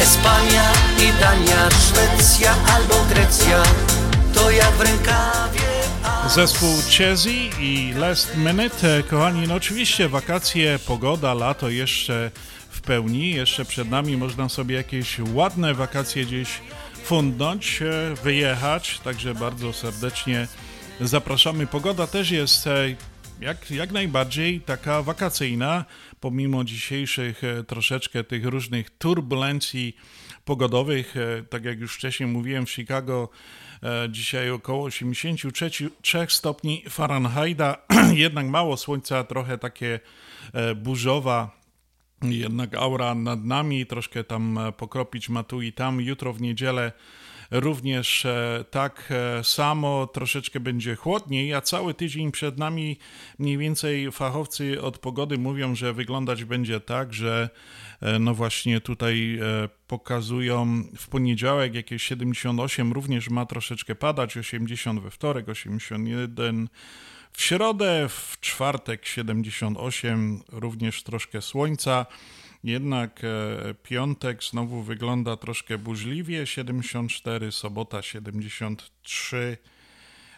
Espania Dania, Szwecja albo Grecja To jak w rękawie Zespół Chezzy i Last Minute. Kochani, no oczywiście wakacje, pogoda, lato jeszcze w pełni. Jeszcze przed nami można sobie jakieś ładne wakacje gdzieś fundnąć, e, wyjechać. Także bardzo serdecznie zapraszamy. Pogoda też jest e, jak, jak najbardziej taka wakacyjna, pomimo dzisiejszych e, troszeczkę tych różnych turbulencji pogodowych. Tak jak już wcześniej mówiłem, w Chicago dzisiaj około 83 stopni Fahrenheita, jednak mało słońca, trochę takie burzowa jednak aura nad nami, troszkę tam pokropić ma tu i tam. Jutro w niedzielę również e, tak e, samo, troszeczkę będzie chłodniej, a cały tydzień przed nami mniej więcej fachowcy od pogody mówią, że wyglądać będzie tak, że e, no właśnie tutaj pokazują w poniedziałek jakieś 78, również ma troszeczkę padać, 80 we wtorek, 81 w środę, w czwartek 78, również troszkę słońca. Jednak e, piątek znowu wygląda troszkę burzliwie, 74, sobota 73.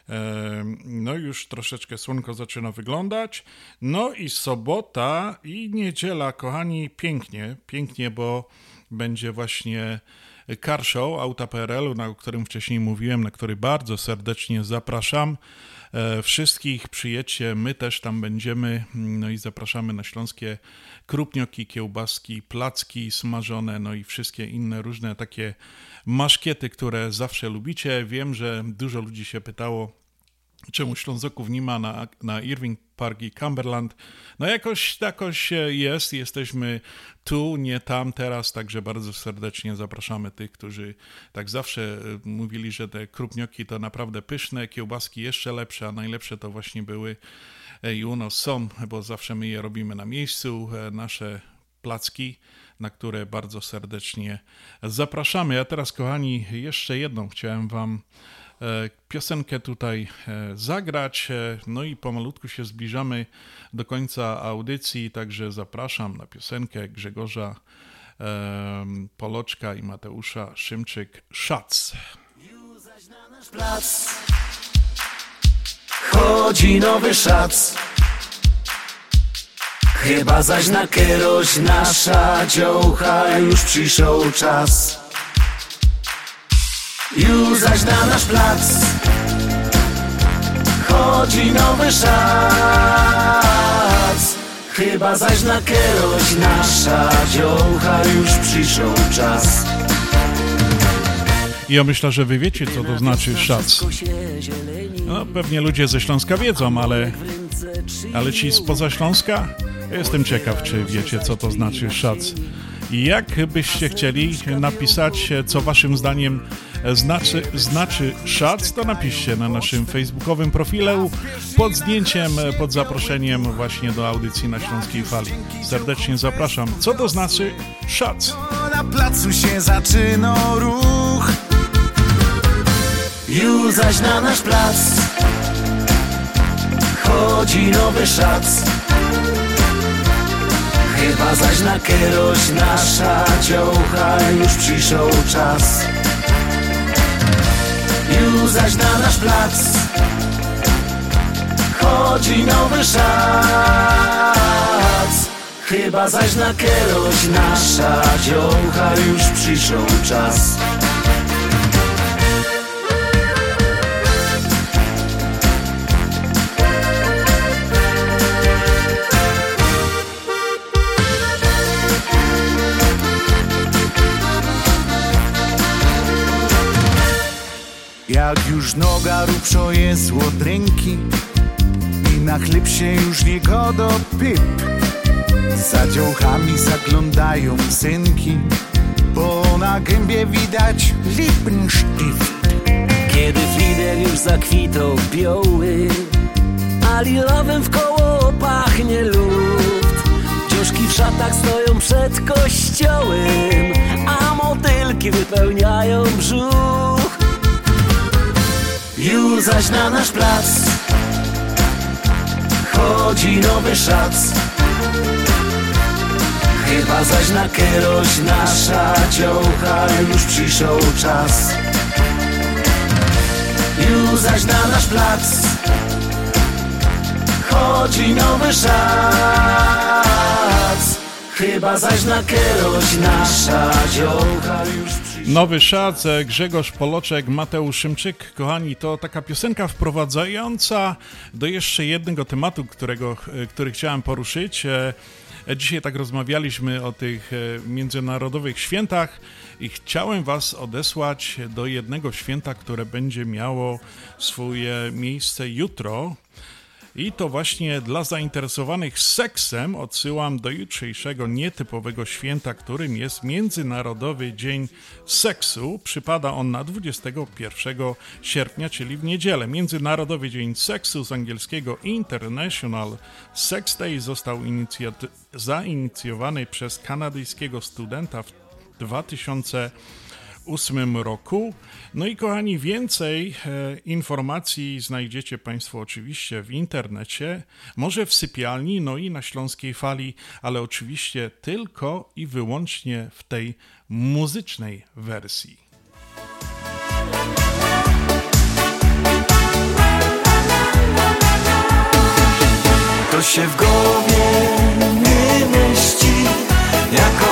E, no już troszeczkę słonko zaczyna wyglądać. No i sobota i niedziela, kochani, pięknie, pięknie, bo będzie właśnie car show auta PRL-u, na którym wcześniej mówiłem, na który bardzo serdecznie zapraszam. E, wszystkich przyjedźcie, my też tam będziemy, no i zapraszamy na śląskie krupnioki, kiełbaski, placki smażone, no i wszystkie inne różne takie maszkiety, które zawsze lubicie. Wiem, że dużo ludzi się pytało, czemu Ślązoków nie ma na, na Irving Park i Cumberland. No jakoś, jakoś jest, jesteśmy tu, nie tam teraz, także bardzo serdecznie zapraszamy tych, którzy tak zawsze e, mówili, że te krupnioki to naprawdę pyszne, kiełbaski jeszcze lepsze, a najlepsze to właśnie były i u są, bo zawsze my je robimy na miejscu, e, nasze placki, na które bardzo serdecznie zapraszamy. A teraz, kochani, jeszcze jedną chciałem Wam E, piosenkę tutaj e, zagrać. E, no i pomalutku się zbliżamy do końca audycji, także zapraszam na piosenkę Grzegorza Poloczka i Mateusza Szymczyk Szac. Plac. Chodzi nowy szac Chyba zaś na kieroś nasza dziołcha Już przyszedł czas. Już zaś na nasz plac. Chodzi nowy szac Chyba zaś na kieroś nasza dziołcha Już przyszedł czas ja myślę, że wy wiecie, co to znaczy szac. No, pewnie ludzie ze Śląska wiedzą, ale, ale ci spoza Śląska? Jestem ciekaw, czy wiecie, co to znaczy szac. Jak byście chcieli napisać, co waszym zdaniem znaczy, znaczy szac, to napiszcie na naszym facebookowym profilu pod zdjęciem, pod zaproszeniem właśnie do audycji na Śląskiej Fali. Serdecznie zapraszam. Co to znaczy szac? Na placu się zaczyna ruch Już zaś na nasz plac Chodzi nowy szac. Chyba zaś na kieroś nasza dziołcha Już przyszedł czas. Już zaś na nasz plac Chodzi nowy szac. Chyba zaś na kieroś nasza dziołcha Już przyszedł czas Jak już noga rupszo jest od ręki I na chleb się już nie godo pyp. Za dziołchami zaglądają synki Bo na gębie widać lippenstift Kiedy flider już zakwitał biały A lilowym w koło pachnie luft. Dziuszki w szatach stoją przed kościołem A motylki wypełniają brzuch Już zaś na nasz plac. Chodzi nowy szac. Chyba zaś na kieroś nasza dziołcha Już przyszedł czas. Już zaś na nasz plac. Chodzi nowy szac. Chyba zaś na kieroś nasza dziołcha już Nowy Szac, Grzegorz Poloczek, Mateusz Szymczyk. Kochani, to taka piosenka wprowadzająca do jeszcze jednego tematu, którego, który chciałem poruszyć. E, Dzisiaj tak rozmawialiśmy o tych e, międzynarodowych świętach i chciałem Was odesłać do jednego święta, które będzie miało swoje miejsce jutro. I to właśnie dla zainteresowanych seksem odsyłam do jutrzejszego nietypowego święta, którym jest Międzynarodowy Dzień Seksu. Przypada on na 21 sierpnia, czyli w niedzielę. Międzynarodowy Dzień Seksu z angielskiego International Sex Day został zainicjowany przez kanadyjskiego studenta w 2000 2008 roku. No i kochani, więcej e, informacji znajdziecie Państwo oczywiście w internecie, może w sypialni, no i na Śląskiej Fali, ale oczywiście tylko i wyłącznie w tej muzycznej wersji. To się w głowie nie Jako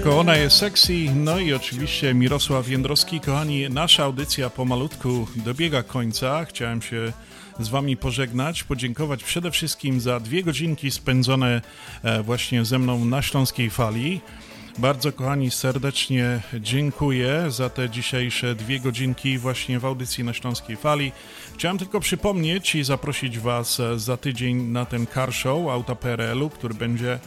Jako ona jest sexy, no i oczywiście Mirosław Jędrowski. Kochani, nasza audycja pomalutku dobiega końca. Chciałem się z Wami pożegnać, podziękować przede wszystkim za dwie godzinki spędzone e, właśnie ze mną na Śląskiej Fali. Bardzo kochani, serdecznie dziękuję za te dzisiejsze dwie godzinki właśnie w audycji na Śląskiej Fali. Chciałem tylko przypomnieć i zaprosić Was za tydzień na ten car show auta PRL-u, który będzie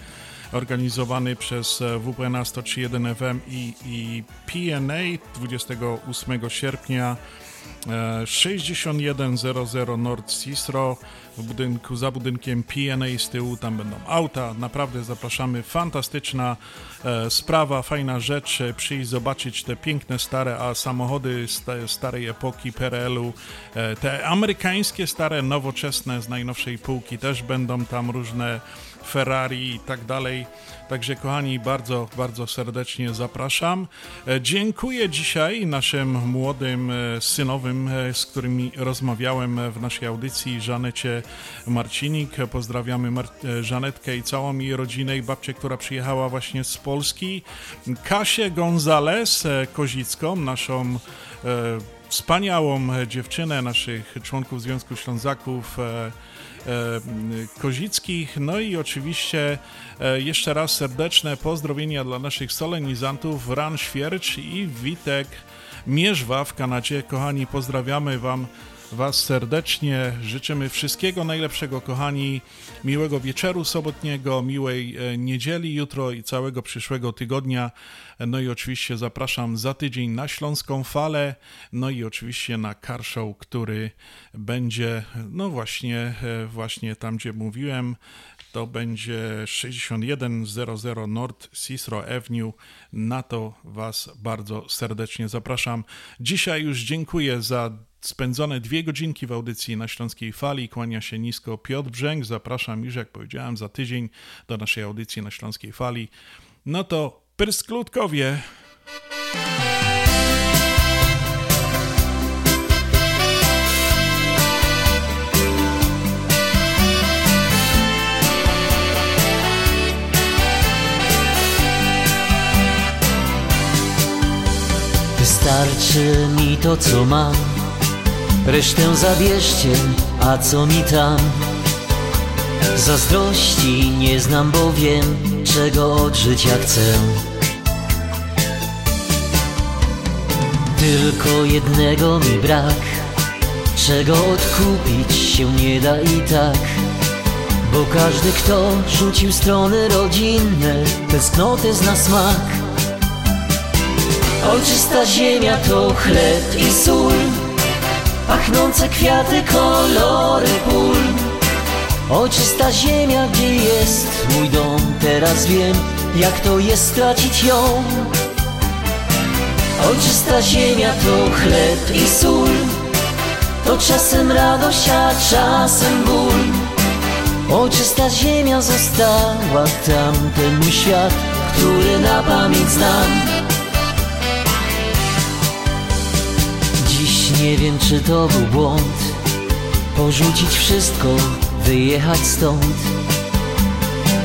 organizowany przez WPNA 103.1 FM i, i PNA 28 sierpnia 6100 North Cicero w budynku, za budynkiem PNA z tyłu, tam będą auta, naprawdę zapraszamy, fantastyczna e, sprawa, fajna rzecz, przyjść zobaczyć te piękne stare a samochody z starej epoki PRL-u, e, te amerykańskie stare, nowoczesne z najnowszej półki też będą tam różne Ferrari i tak dalej. Także kochani, bardzo, bardzo serdecznie zapraszam. E, dziękuję dzisiaj naszym młodym e, synowym, e, z którymi rozmawiałem w naszej audycji, Żanecie Marcinik. Pozdrawiamy Mar Żanetkę i całą jej rodzinę i babcię, która przyjechała właśnie z Polski. Kasię Gonzales Kozicką, naszą wspaniałą dziewczynę naszych członków Związku Ślązaków Kozickich. No i oczywiście e, jeszcze raz serdeczne pozdrowienia dla naszych solenizantów Ran Świercz i Witek Mierzwa w Kanadzie. Kochani, pozdrawiamy Wam Was serdecznie. Życzymy wszystkiego najlepszego, kochani. Miłego wieczeru sobotniego, miłej e, niedzieli jutro i całego przyszłego tygodnia. No i oczywiście zapraszam za tydzień na Śląską Falę, no i oczywiście na Car Show, który będzie, no właśnie, e, właśnie tam, gdzie mówiłem, to będzie 6100 North Cicero Avenue. Na to Was bardzo serdecznie zapraszam. Dzisiaj już dziękuję za spędzone dwie godzinki w audycji na Śląskiej Fali. Kłania się nisko Piotr Brzęk. Zapraszam już, jak powiedziałem, za tydzień do naszej audycji na Śląskiej Fali. No to Prysklutkowie. Wystarczy mi to, co mam Resztę zabierzcie, a co mi tam? Zazdrości nie znam, bo wiem, czego od życia chcę. Tylko jednego mi brak, czego odkupić się nie da i tak. Bo każdy, kto rzucił strony rodzinne, tęsknoty zna smak. Ojczysta ziemia to chleb i sól Pachnące kwiaty, kolory pól. Ojczysta ziemia, gdzie jest mój dom Teraz wiem, jak to jest stracić ją. Ojczysta ziemia to chleb i sól. To czasem radość, a czasem ból. Ojczysta ziemia została tamten mój świat Który na pamięć znam Nie wiem czy to był błąd Porzucić wszystko, wyjechać stąd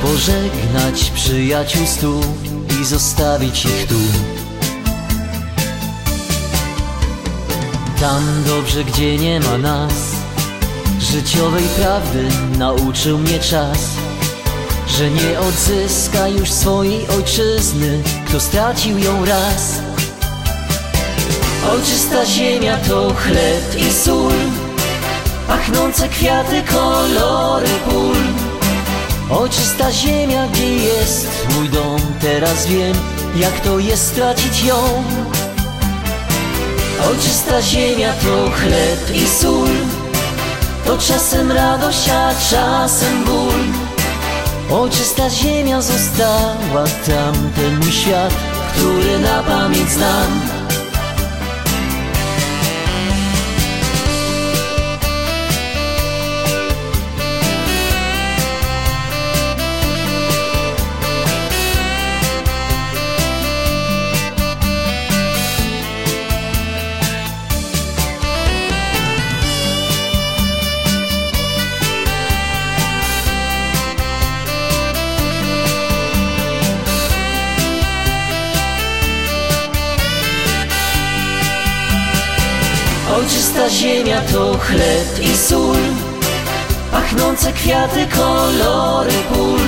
Pożegnać przyjaciół stu I zostawić ich tu. Tam dobrze, gdzie nie ma nas Życiowej prawdy nauczył mnie czas Że nie odzyska już swojej ojczyzny Kto stracił ją raz Ojczysta ziemia to chleb i sól Pachnące kwiaty, kolory pól. Ojczysta ziemia, gdzie jest mój dom Teraz wiem, jak to jest stracić ją. Ojczysta ziemia to chleb i sól To czasem radość, a czasem ból. Ojczysta ziemia została tamten mój świat Który na pamięć znam Ojczysta ziemia to chleb i sól Pachnące kwiaty, kolory pól.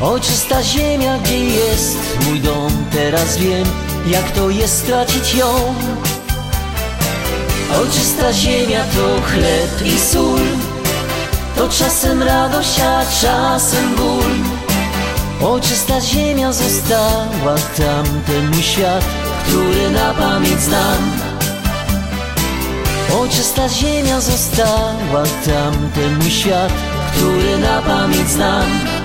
Ojczysta ziemia, gdzie jest mój dom Teraz wiem, jak to jest stracić ją. Ojczysta ziemia to chleb i sól To czasem radość, a czasem ból. Ojczysta ziemia została tamten mój świat Który na pamięć znam Ojczysta ziemia została mój świat Który na pamięć znam